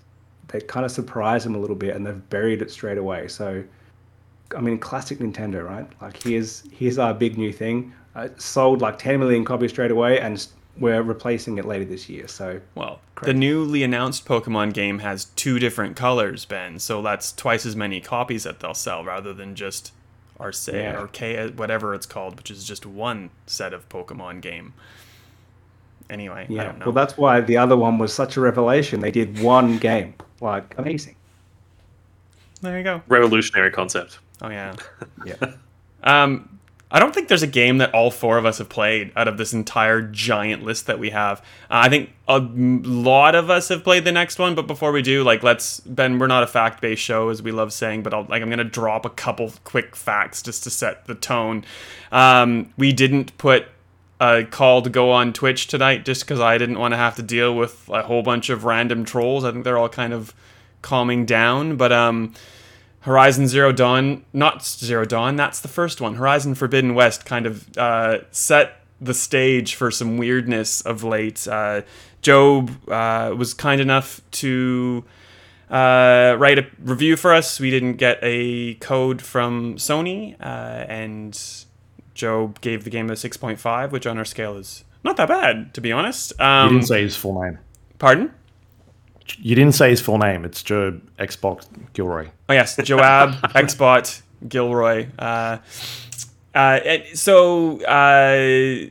They kind of surprised them a little bit, and they've buried it straight away. So, I mean, classic Nintendo, right? Like here's here's our big new thing. Uh, sold like 10 million copies straight away, and we're replacing it later this year. So Well, the newly announced Pokemon game has two different colors, Ben. So that's twice as many copies that they'll sell rather than just Arceus Yeah. or K, whatever it's called, which is just one set of Pokemon game. Anyway, I yeah, don't know. well, that's why the other one was such a revelation. They did one game, like amazing. there you go. Revolutionary concept. Oh yeah. Yeah. Um, I don't think there's a game that all four of us have played out of this entire giant list that we have. Uh, I think a lot of us have played the next one, but before we do, like, let's Ben. We're not a fact-based show, as we love saying, but I'll, like, I'm gonna drop a couple quick facts just to set the tone. Um, we didn't put a call to go on Twitch tonight just because I didn't want to have to deal with a whole bunch of random trolls. I think they're all kind of calming down, but um. Horizon Zero Dawn, not Zero Dawn, that's the first one. Horizon Forbidden West kind of uh, set the stage for some weirdness of late. Uh, Joab uh, was kind enough to uh, write a review for us. We didn't get a code from Sony, uh, and Joab gave the game a 6.5, which on our scale is not that bad, to be honest. Um, didn't say his full name. pardon? You didn't say his full name. It's Joe Xbox Gilroy. Oh yes, Joab, Xbox Gilroy. Uh, uh, so uh,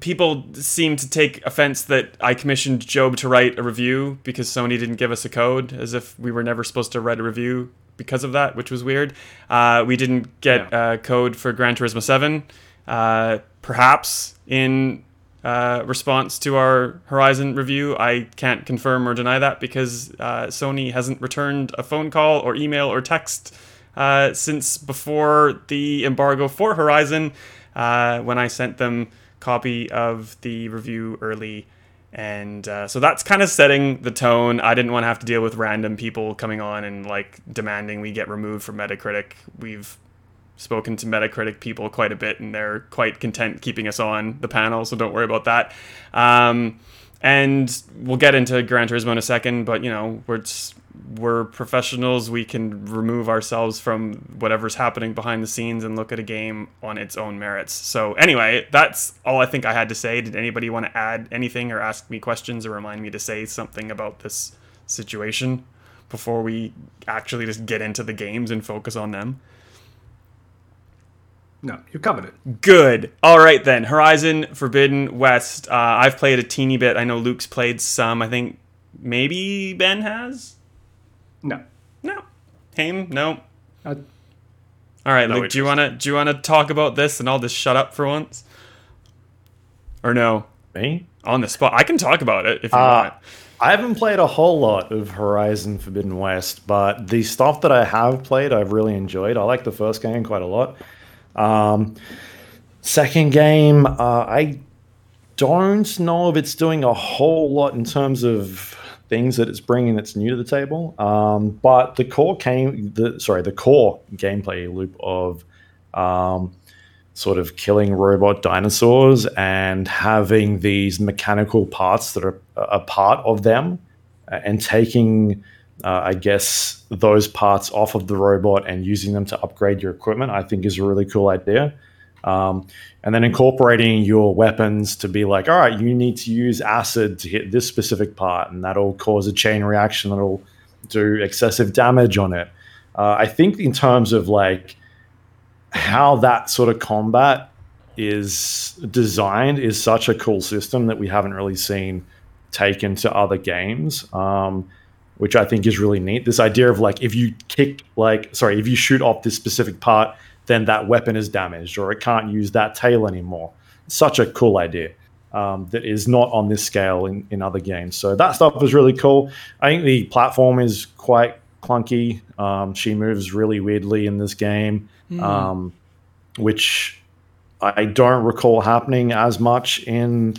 people seem to take offense that I commissioned Joab to write a review because Sony didn't give us a code, as if we were never supposed to write a review because of that, which was weird. Uh, we didn't get uh, code for Gran Turismo Seven. Uh, perhaps in uh, response to our Horizon review. I can't confirm or deny that because uh, Sony hasn't returned a phone call or email or text uh, since before the embargo for Horizon uh, when I sent them copy of the review early. And uh, so that's kind of setting the tone. I didn't want to have to deal with random people coming on and like demanding we get removed from Metacritic. We've spoken to Metacritic people quite a bit, and they're quite content keeping us on the panel, so don't worry about that. Um, and we'll get into Gran Turismo in a second, but you know we're just, we're professionals. We can remove ourselves from whatever's happening behind the scenes and look at a game on its own merits. So anyway, that's all I think I had to say. Did anybody want to add anything or ask me questions or remind me to say something about this situation before we actually just get into the games and focus on them? No, you covered it. Good. All right then. Horizon Forbidden West. Uh, I've played a teeny bit. I know Luke's played some. I think maybe Ben has. No. No. Haim. No. Uh, All right, No Luke. Do you wanna do you wanna talk about this and I'll just shut up for once? Or no? Me? On the spot. I can talk about it if you Uh, want. I haven't played a whole lot of Horizon Forbidden West, but the stuff that I have played, I've really enjoyed. I like the first game quite a lot. Um, second game, uh, I don't know if it's doing a whole lot in terms of things that it's bringing that's new to the table. Um, but the core came, the sorry, the core gameplay loop of um, sort of killing robot dinosaurs and having these mechanical parts that are a part of them uh, and taking uh, I guess those parts off of the robot and using them to upgrade your equipment, I think is a really cool idea. Um, and then incorporating your weapons to be like, all right, you need to use acid to hit this specific part, and that'll cause a chain reaction that'll do excessive damage on it. Uh, I think in terms of like how that sort of combat is designed is such a cool system that we haven't really seen taken to other games. Um, which I think is really neat. This idea of like if you kick like sorry, if you shoot off this specific part, then that weapon is damaged or it can't use that tail anymore. Such a cool idea. Um, that is not on this scale in, in other games. So that stuff was really cool. I think the platform is quite clunky. Um, she moves really weirdly in this game, mm. um, which I don't recall happening as much in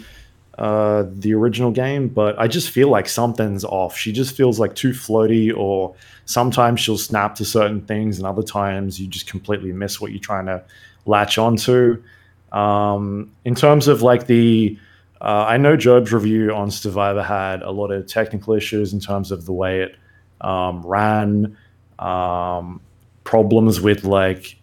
uh, the original game, but I just feel like something's off. She just feels like too floaty, or sometimes she'll snap to certain things, and other times you just completely miss what you're trying to latch onto. Um, in terms of like the, uh, I know Joab's review on Stevivor had a lot of technical issues in terms of the way it um, ran, um, problems with like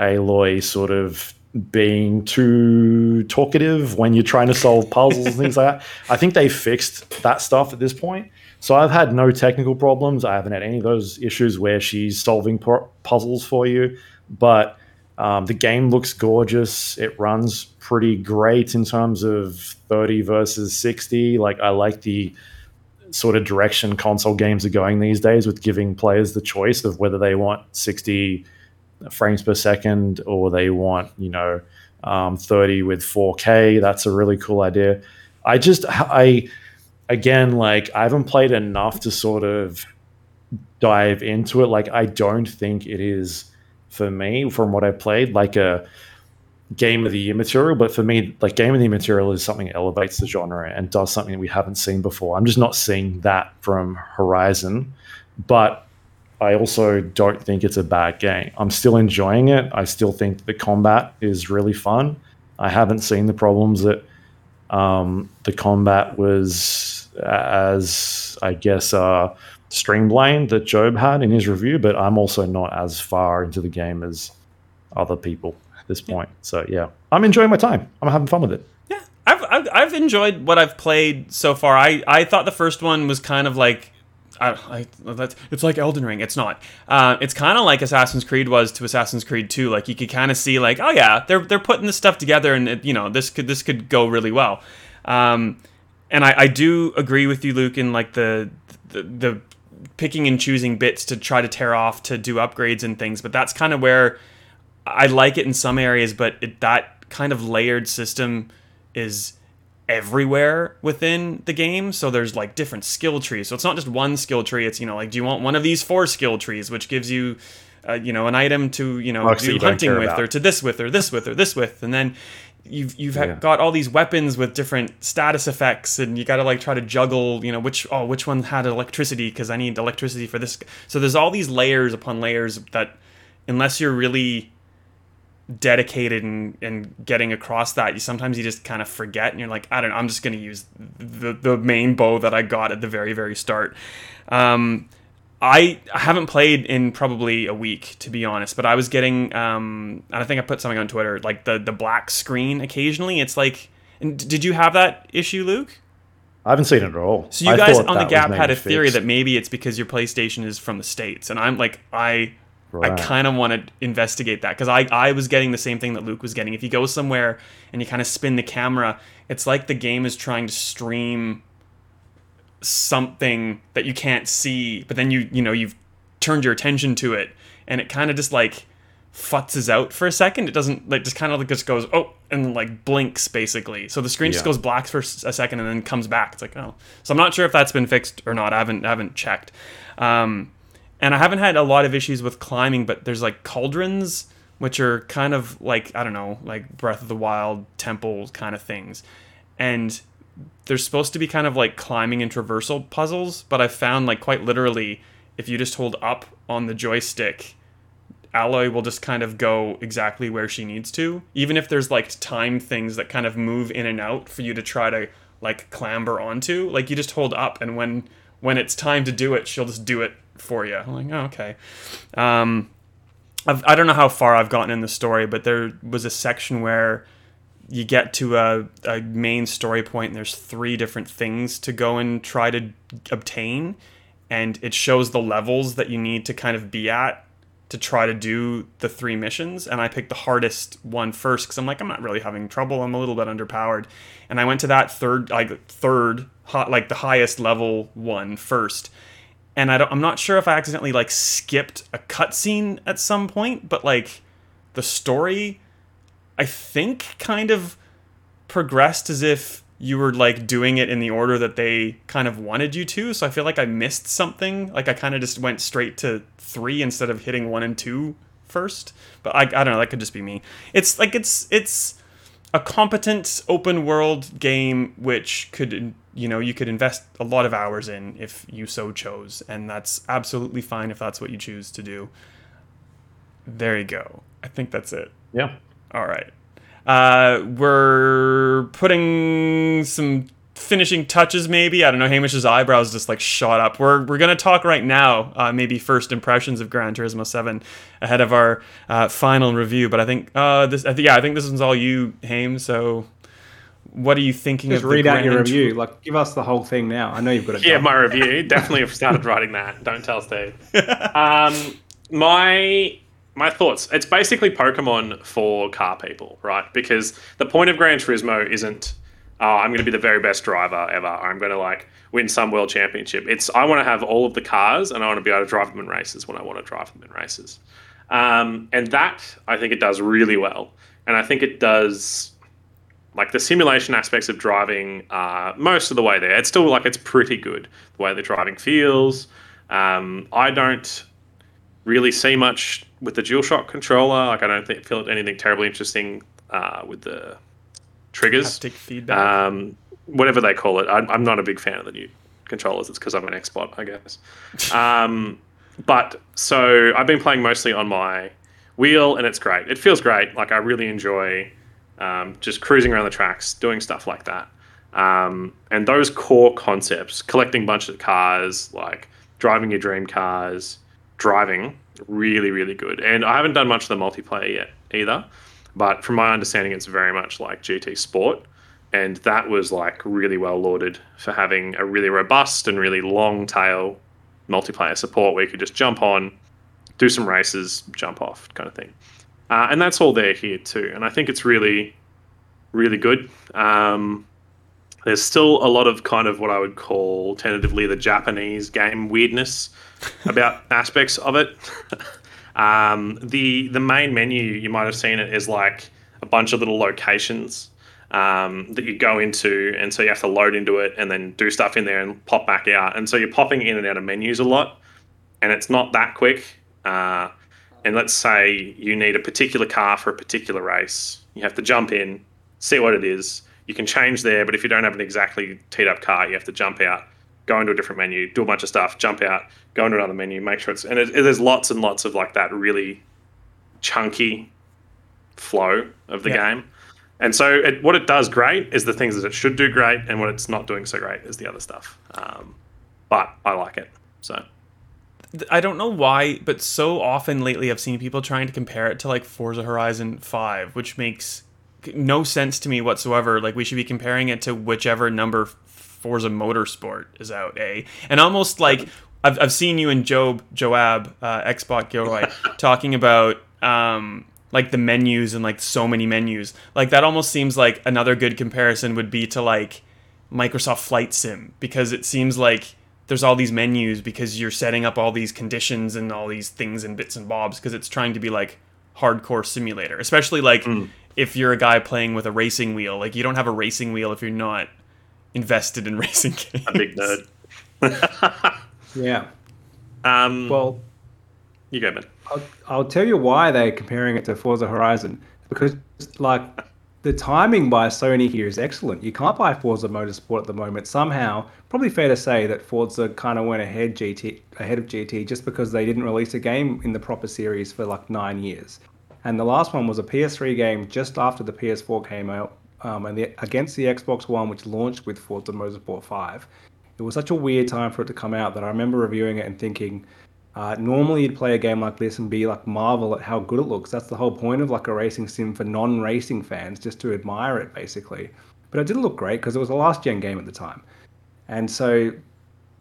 Aloy sort of being too talkative when you're trying to solve puzzles and things like that. I think they fixed that stuff at this point. So I've had no technical problems. I haven't had any of those issues where she's solving puzzles for you. But um, the game looks gorgeous. It runs pretty great in terms of 30 versus 60. Like I like the sort of direction console games are going these days with giving players the choice of whether they want 60 frames per second or they want you know um, 30 with 4k that's a really cool idea. I just i again like i haven't played enough to sort of dive into it. Like i don't think it is for me from what i played like a game of the year material but for me like game of the year material is something that elevates the genre and does something we haven't seen before. I'm just not seeing that from horizon but I also don't think it's a bad game. I'm still enjoying it. I still think the combat is really fun. I haven't seen the problems that um, the combat was as, I guess, uh, streamlined that Joab had in his review, but I'm also not as far into the game as other people at this point. So, yeah, I'm enjoying my time. I'm having fun with it. Yeah, I've, I've, I've enjoyed what I've played so far. I, I thought the first one was kind of like I, I, it's like Elden Ring. It's not. Uh, it's kind of like Assassin's Creed was to Assassin's Creed 2. Like you could kind of see, like, oh yeah, they're they're putting this stuff together, and it, you know this could this could go really well. Um, and I, I do agree with you, Luke, in like the, the the picking and choosing bits to try to tear off to do upgrades and things. But that's kind of where I like it in some areas, but it, that kind of layered system is everywhere within the game. So there's like different skill trees. So it's not just one skill tree. It's you know like do you want one of these four skill trees, which gives you uh, you know an item to you know do hunting with, about. or to this with, or this with, or this with, and then you've you've yeah. got all these weapons with different status effects, and you got to like try to juggle you know which oh which one had electricity because I need electricity for this. So there's all these layers upon layers that unless you're really dedicated and, and getting across that you sometimes you just kind of forget and you're like i don't know i'm just going to use the, the main bow that i got at the very very start um, I haven't played in probably a week, to be honest. But I was getting, um, and I think I put something on Twitter, like the the black screen occasionally. It's like, did you have that issue, Luke? I haven't seen it at all. So you guys on the Gap had a theory that maybe it's because your PlayStation is from the states, and I'm like, I Right. I kind of want to investigate that because I, I was getting the same thing that Luke was getting. If you go somewhere and you kind of spin the camera, it's like the game is trying to stream something that you can't see, but then you you know you've turned your attention to it, and it kind of just like futzes out for a second. It doesn't like just kind of like just goes oh and like blinks basically. So the screen yeah. just goes black for a second and then comes back. It's like oh, so I'm not sure if that's been fixed or not. I haven't I haven't checked. Um, and I haven't had a lot of issues with climbing, but there's like cauldrons, which are kind of like, I don't know, like Breath of the Wild temple kind of things. And they're supposed to be kind of like climbing and traversal puzzles, but I've found like quite literally, if you just hold up on the joystick, Aloy will just kind of go exactly where she needs to, even if there's like time things that kind of move in and out for you to try to like clamber onto. Like you just hold up, and when when it's time to do it, she'll just do it for you. I'm like, oh, okay. Um, I've, I don't know how far I've gotten in the story, but there was a section where you get to a, a main story point and there's three different things to go and try to obtain. And it shows the levels that you need to kind of be at to try to do the three missions. And i picked the hardest one first because i'm like i'm not really having trouble. I'm a little bit underpowered. And i went to that third like third hot like the highest level one first and I i'm not sure if i accidentally like skipped a cutscene at some point but like the story I think kind of progressed as if you were like doing it in the order that they kind of wanted you to. So I feel like I missed something. Like I kind of just went straight to three instead of hitting one and two first. But I, I don't know. That could just be me. It's like it's it's a competent open world game which could you know you could invest a lot of hours in if you so chose, and that's absolutely fine if that's what you choose to do. There you go. I think that's it. Yeah. All right. Uh, we're putting some finishing touches, maybe. I don't know. Hamish's eyebrows just like shot up. We're we're gonna talk right now. Uh, maybe first impressions of Gran Turismo Seven ahead of our uh, final review. But I think uh, this. I think yeah. I think this one's all you, Haim. So. What are you thinking Just of read the out your Gran review. Like, give us the whole thing now. I know you've got it. Yeah, done. my review. Definitely have started writing that. Don't tell Steve. Um, my my thoughts. It's basically Pokemon for car people, right? Because the point of Gran Turismo isn't, oh, I'm going to be the very best driver ever. I'm going to like win some world championship. It's I want to have all of the cars and I want to be able to drive them in races when I want to drive them in races. Um, and that I think it does really well. And I think it does like the simulation aspects of driving uh, most of the way there. It's still like it's pretty good the way the driving feels. Um, I don't really see much with the DualShock controller. Like I don't think, feel anything terribly interesting uh, with the triggers, haptic feedback? um, whatever they call it. I, I'm not a big fan of the new controllers. It's because I'm an Xbot, I guess. Um, but so I've been playing mostly on my wheel, and it's great. It feels great. Like I really enjoy um, just cruising around the tracks, doing stuff like that. Um, and those core concepts, collecting bunches of cars, like driving your dream cars, driving, really, really good. And I haven't done much of the multiplayer yet either. But from my understanding, it's very much like GT Sport. And that was like really well lauded for having a really robust and really long tail multiplayer support where you could just jump on, do some races, jump off, kind of thing. Uh, and that's all there here too. And I think it's really, really good. Um, there's still a lot of kind of what I would call tentatively the Japanese game weirdness about aspects of it. um, the the main menu you might have seen it is like a bunch of little locations um, that you go into, and so you have to load into it and then do stuff in there and pop back out. And so you're popping in and out of menus a lot, and it's not that quick. Uh, and let's say you need a particular car for a particular race, you have to jump in, see what it is. You can change there, but if you don't have an exactly teed up car, you have to jump out, go into a different menu, do a bunch of stuff, jump out, go into another menu, make sure it's and it, it- there's lots and lots of like that really chunky flow of the Yeah. game. And so, it, what it does great is the things that it should do great, and what it's not doing so great is the other stuff. Um, but I like it. So I don't know why, but so often lately I've seen people trying to compare it to like Forza Horizon 5, which makes no sense to me whatsoever. Like we should be comparing it to whichever number Forza Motorsport is out, eh? And almost like I've, I've seen you and Job Joab uh, Xbot Gilroy talking about um, like the menus and like so many menus. Like that almost seems like another good comparison would be to like Microsoft Flight Sim because it seems like there's all these menus because you're setting up all these conditions and all these things and bits and bobs because it's trying to be like hardcore simulator especially like if you're a guy playing with a racing wheel like you don't have a racing wheel if you're not invested in racing games a big nerd. Yeah. Um, Well, you go, man. I'll, I'll tell you why they're comparing it to Forza Horizon because like the timing by Sony here is excellent. You can't buy Forza Motorsport at the moment. Somehow, probably fair to say that Forza kind of went ahead GT ahead of GT just because they didn't release a game in the proper series for like nine years. And the last one was a PS3 game just after the PS4 came out, um, and the, against the Xbox One, which launched with Forza Motorsport 5. It was such a weird time for it to come out that I remember reviewing it and thinking, uh, normally, you'd play a game like this and be like marvel at how good it looks. That's the whole point of like a racing sim for non-racing fans, just to admire it basically. But it didn't look great because it was a last gen game at the time. And so,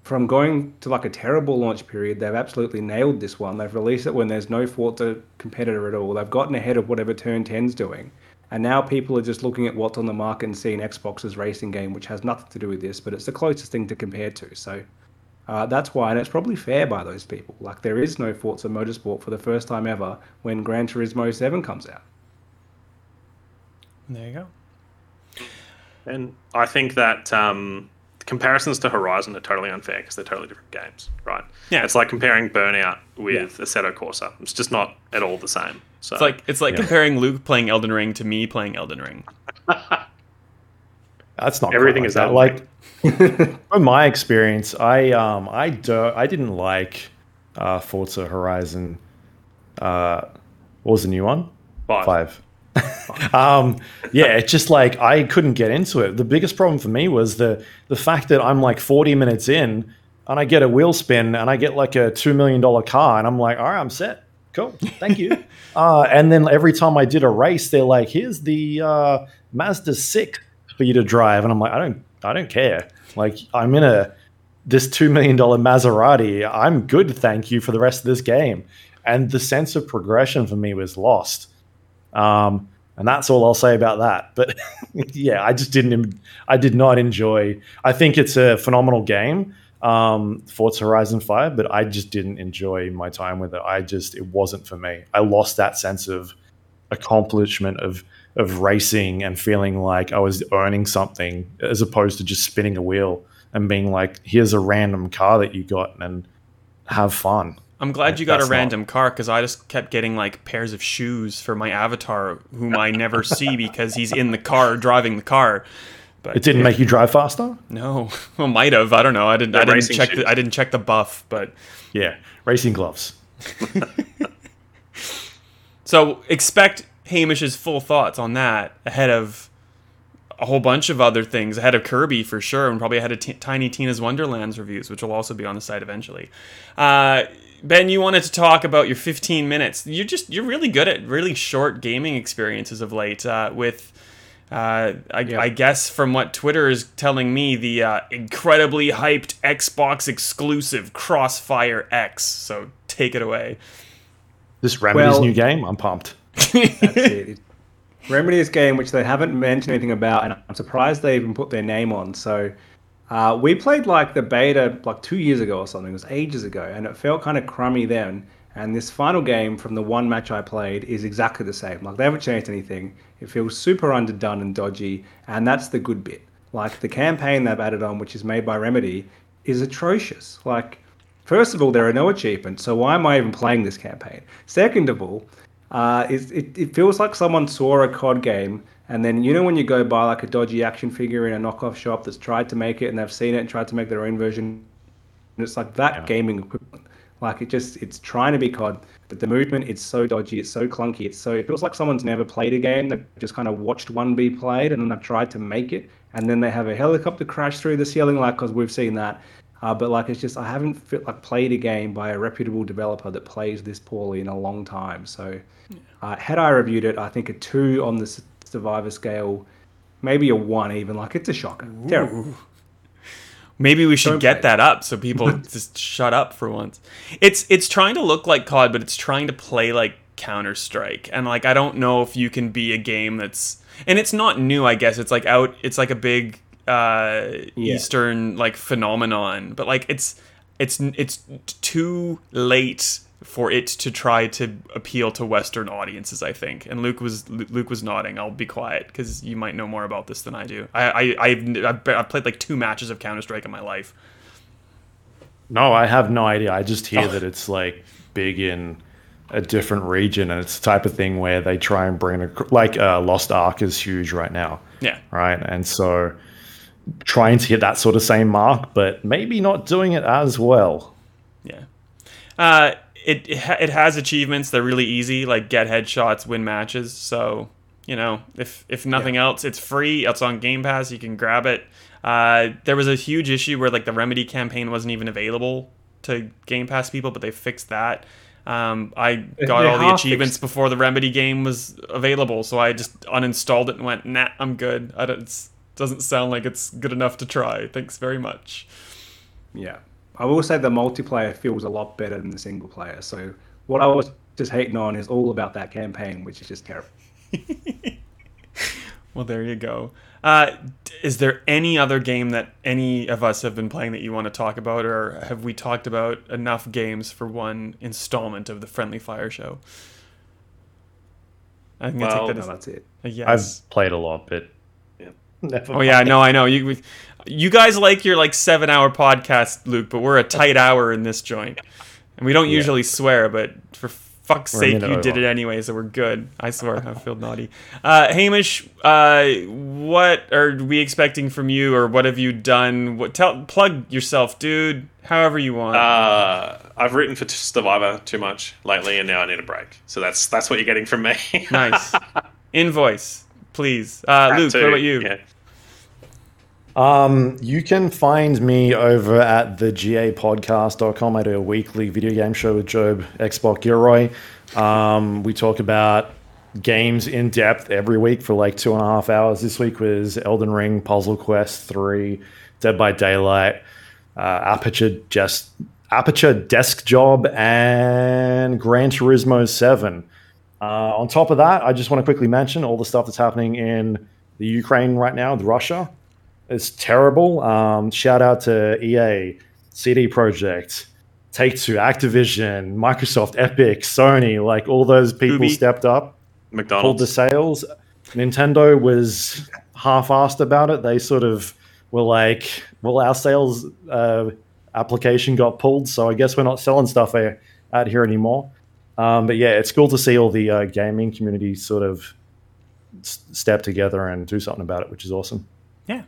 from going to like a terrible launch period, they've absolutely nailed this one. They've released it when there's no Forza competitor at all. They've gotten ahead of whatever Turn 10's doing. And now people are just looking at what's on the market and seeing Xbox's racing game, which has nothing to do with this, but it's the closest thing to compare to. So uh, that's why, and it's probably fair by those people. Like there is no Forza Motorsport for the first time ever when Gran Turismo 7 comes out. There you go. And I think that um, comparisons to Horizon are totally unfair because they're totally different games, right? Yeah. It's like comparing Burnout with Assetto Corsa. It's just not at all the same. So It's like it's like Yeah. comparing Luke playing Elden Ring to me playing Elden Ring. That's not Everything quite is that. that Like from my experience, I um I do I didn't like uh, Forza Horizon. Uh, what was the new one? Five. Five. um, yeah, it's just like I couldn't get into it. The biggest problem for me was the the fact that I'm like 40 minutes in and I get a wheel spin and I get like a two million dollar car and I'm like, all right, I'm set. Cool, thank you. uh, and then every time I did a race, they're like, here's the uh, Mazda six for you to drive, and I'm like, I don't, I don't care. Like I'm in a this two million dollar Maserati. I'm good, thank you for the rest of this game. And the sense of progression for me was lost. Um, and that's all I'll say about that. But yeah, I just didn't. I did not enjoy. I think it's a phenomenal game, um, Forza Horizon Five, but I just didn't enjoy my time with it. I just it wasn't for me. I lost that sense of accomplishment of of racing and feeling like I was earning something as opposed to just spinning a wheel and being like, here's a random car that you got and have fun. I'm glad you got a That's not- random car because I just kept getting like pairs of shoes for my avatar, whom I never see because he's in the car driving the car. But It didn't make you drive faster? no, well, might have. I don't know. I didn't. I didn't check. shoes. The, I didn't check the buff, but Yeah. Racing gloves. so expect Hamish's full thoughts on that ahead of a whole bunch of other things ahead of Kirby for sure, and probably ahead of T- Tiny Tina's Wonderlands reviews, which will also be on the site eventually. Uh, ben, you wanted to talk about your 15 minutes. You're just you're really good at really short gaming experiences of late. Uh, with uh, I, I guess from what Twitter is telling me, the uh, incredibly hyped Xbox exclusive Crossfire X. So take it away. This Remedy's Well- new game, I'm pumped. It. Remedy's game, which they haven't mentioned anything about, and I'm surprised they even put their name on. So uh, we played like the beta like two years ago or something. It was ages ago, and it felt kind of crummy then. And this final game from the one match I played is exactly the same. Like they haven't changed anything. It feels super underdone and dodgy, and that's the good bit. Like the campaign they've added on, which is made by Remedy, is atrocious. Like First of all, there are no achievements, so why am I even playing this campaign? Second of all, uh, is it, it feels like someone saw a COD game, and then you know when you go buy like a dodgy action figure in a knockoff shop that's tried to make it, and they've seen it and tried to make their own version, and it's like that gaming equipment. Like it just it's trying to be COD, but the movement it's so dodgy, it's so clunky, it's so it feels like someone's never played a game. They've just kind of watched one be played, and then they've tried to make it, and then they have a helicopter crash through the ceiling, like because we've seen that. Uh, but like it's just I haven't fit, like played a game by a reputable developer that plays this poorly in a long time. So uh, had I reviewed it, I think a two on the Stevivor scale, maybe a one even. Like it's a shocker, terrible. Maybe we should Don't get that up so people just shut up for once. It's it's trying to look like COD, but it's trying to play like Counter Strike, and like I don't know if you can be a game that's and it's not new. I guess it's like out. It's like a big uh, Eastern like phenomenon, but like it's it's it's too late for it to try to appeal to Western audiences. I think. And Luke was Luke was nodding. I'll be quiet because you might know more about this than I do. I, I I've, I've played like two matches of Counter Strike in my life. No, I have no idea. I just hear that it's like big in a different region, and it's the type of thing where they try and bring a, like uh, Lost Ark is huge right now, Yeah. right? And so trying to hit that sort of same mark, but maybe not doing it as well. Yeah. Uh, it it, has achievements. They're really easy, like get headshots, win matches. So you know, if if nothing else, it's free. It's on Game Pass. You can grab it. Uh, there was a huge issue where like the Remedy campaign wasn't even available to Game Pass people, but they fixed that. Um, I got they all the achievements fixed- before the Remedy game was available, so I just uninstalled it and went, "Nah, I'm good." I don't, it's, doesn't sound like it's good enough to try. Thanks very much. Yeah. I will say the multiplayer feels a lot better than the single player. So what I was just hating on is all about that campaign, which is just terrible. Well, there you go. Uh, is there any other game that any of us have been playing that you want to talk about, or have we talked about enough games for one installment of the Friendly Fire Show? I think I Well, take that No, as that's it. a yes. I've played a lot, but Yeah. never Oh yeah, no, I know you. You guys like your like seven hour podcast, Luke, but we're a tight hour in this joint, and we don't Yeah. usually swear. But for fuck's We're sake, you did it anyway, so we're good. I swear, I feel naughty. Uh, Hamish, uh, what are we expecting from you, or what have you done? What tell plug yourself, dude. However you want. Uh, I've written for Stevivor too much lately, and now I need a break. So that's that's what you're getting from me. nice invoice, please. Uh, Luke, too, what about you? Yeah. Um, you can find me over at the gapodcast.com. I do a weekly video game show with Joab Xbox Gilroy. Um, we talk about games in depth every week for like two and a half hours. This week was Elden Ring, Puzzle Quest 3, Dead by Daylight, uh, Aperture just Aperture Desk Job, and Gran Turismo 7. Uh, on top of that, I just want to quickly mention all the stuff that's happening in the Ukraine right now with Russia. It's terrible. Um, shout out to EA, CD Projekt, Take Two, Activision, Microsoft, Epic, Sony. Like all those people stepped up, pulled the sales. Nintendo was half-assed about it. They sort of were like, "Well, our sales uh, application got pulled, so I guess we're not selling stuff uh, out here anymore." Um, but yeah, it's cool to see all the uh, gaming community sort of s- step together and do something about it, which is awesome. Yeah.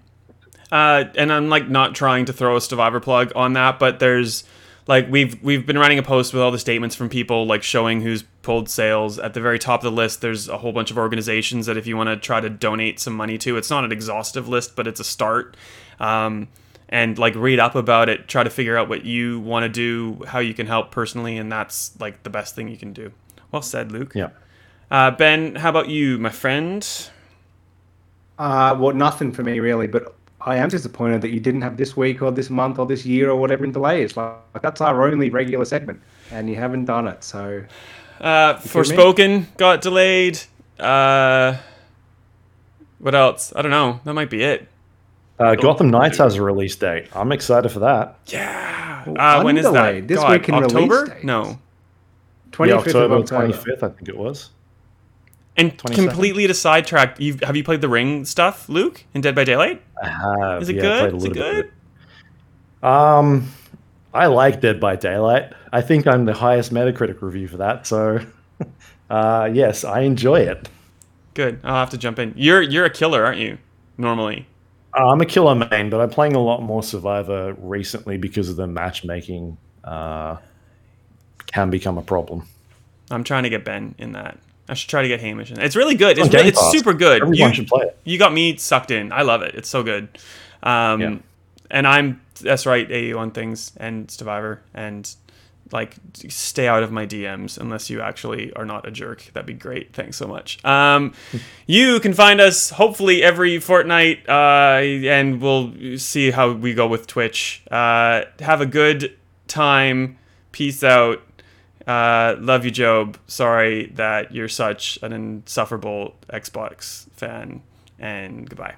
Uh, and I'm like not trying to throw a Stevivor plug on that, but there's like we've we've been writing a post with all the statements from people like showing who's pulled sales. At the very top of the list, there's a whole bunch of organizations that if you want to try to donate some money to, it's not an exhaustive list, but it's a start. Um, and like read up about it, try to figure out what you want to do, how you can help personally, and that's like the best thing you can do. Well said, Luke. Yeah. Uh, ben, how about you, my friend? Uh, well, nothing for me really, but I am disappointed that you didn't have this week or this month or this year or whatever in delays. Like, like that's our only regular segment, and you haven't done it. So Uh, kidding me? Forspoken got delayed. Uh, what else? I don't know. That might be it. Uh, Gotham Knights has a release date. I'm excited for that. Yeah. Uh, when is that? This God, week in release October? dates. No. twenty Yeah, October of October. 25th, I think it was. And 22nd. completely to sidetrack. You have you played the Ring stuff, Luke, in Dead by Daylight? I have. Is it yeah, good? Is it little bit good? Um, I like Dead by Daylight. I think I'm the highest Metacritic review for that. So, uh, yes, I enjoy it. Good. I'll have to jump in. You're you're a killer, aren't you? Normally. I'm a killer main, but I'm playing a lot more Survivor recently because of the matchmaking. Uh, can become a problem. I'm trying to get Ben in that. I should try to get Hamish in. It's really good. It's really, it's super good. Everyone You- should play it. you got me sucked in. I love it. It's so good. Um, Yeah. And I'm that's right, AU on things and Stevivor and like stay out of my DMs unless you actually are not a jerk. That'd be great. Thanks so much. Um, you can find us hopefully every fortnight, uh, and we'll see how we go with Twitch. Uh, have a good time. Peace out. Uh, love you, Joab. Sorry that you're such an insufferable Xbox fan. And goodbye.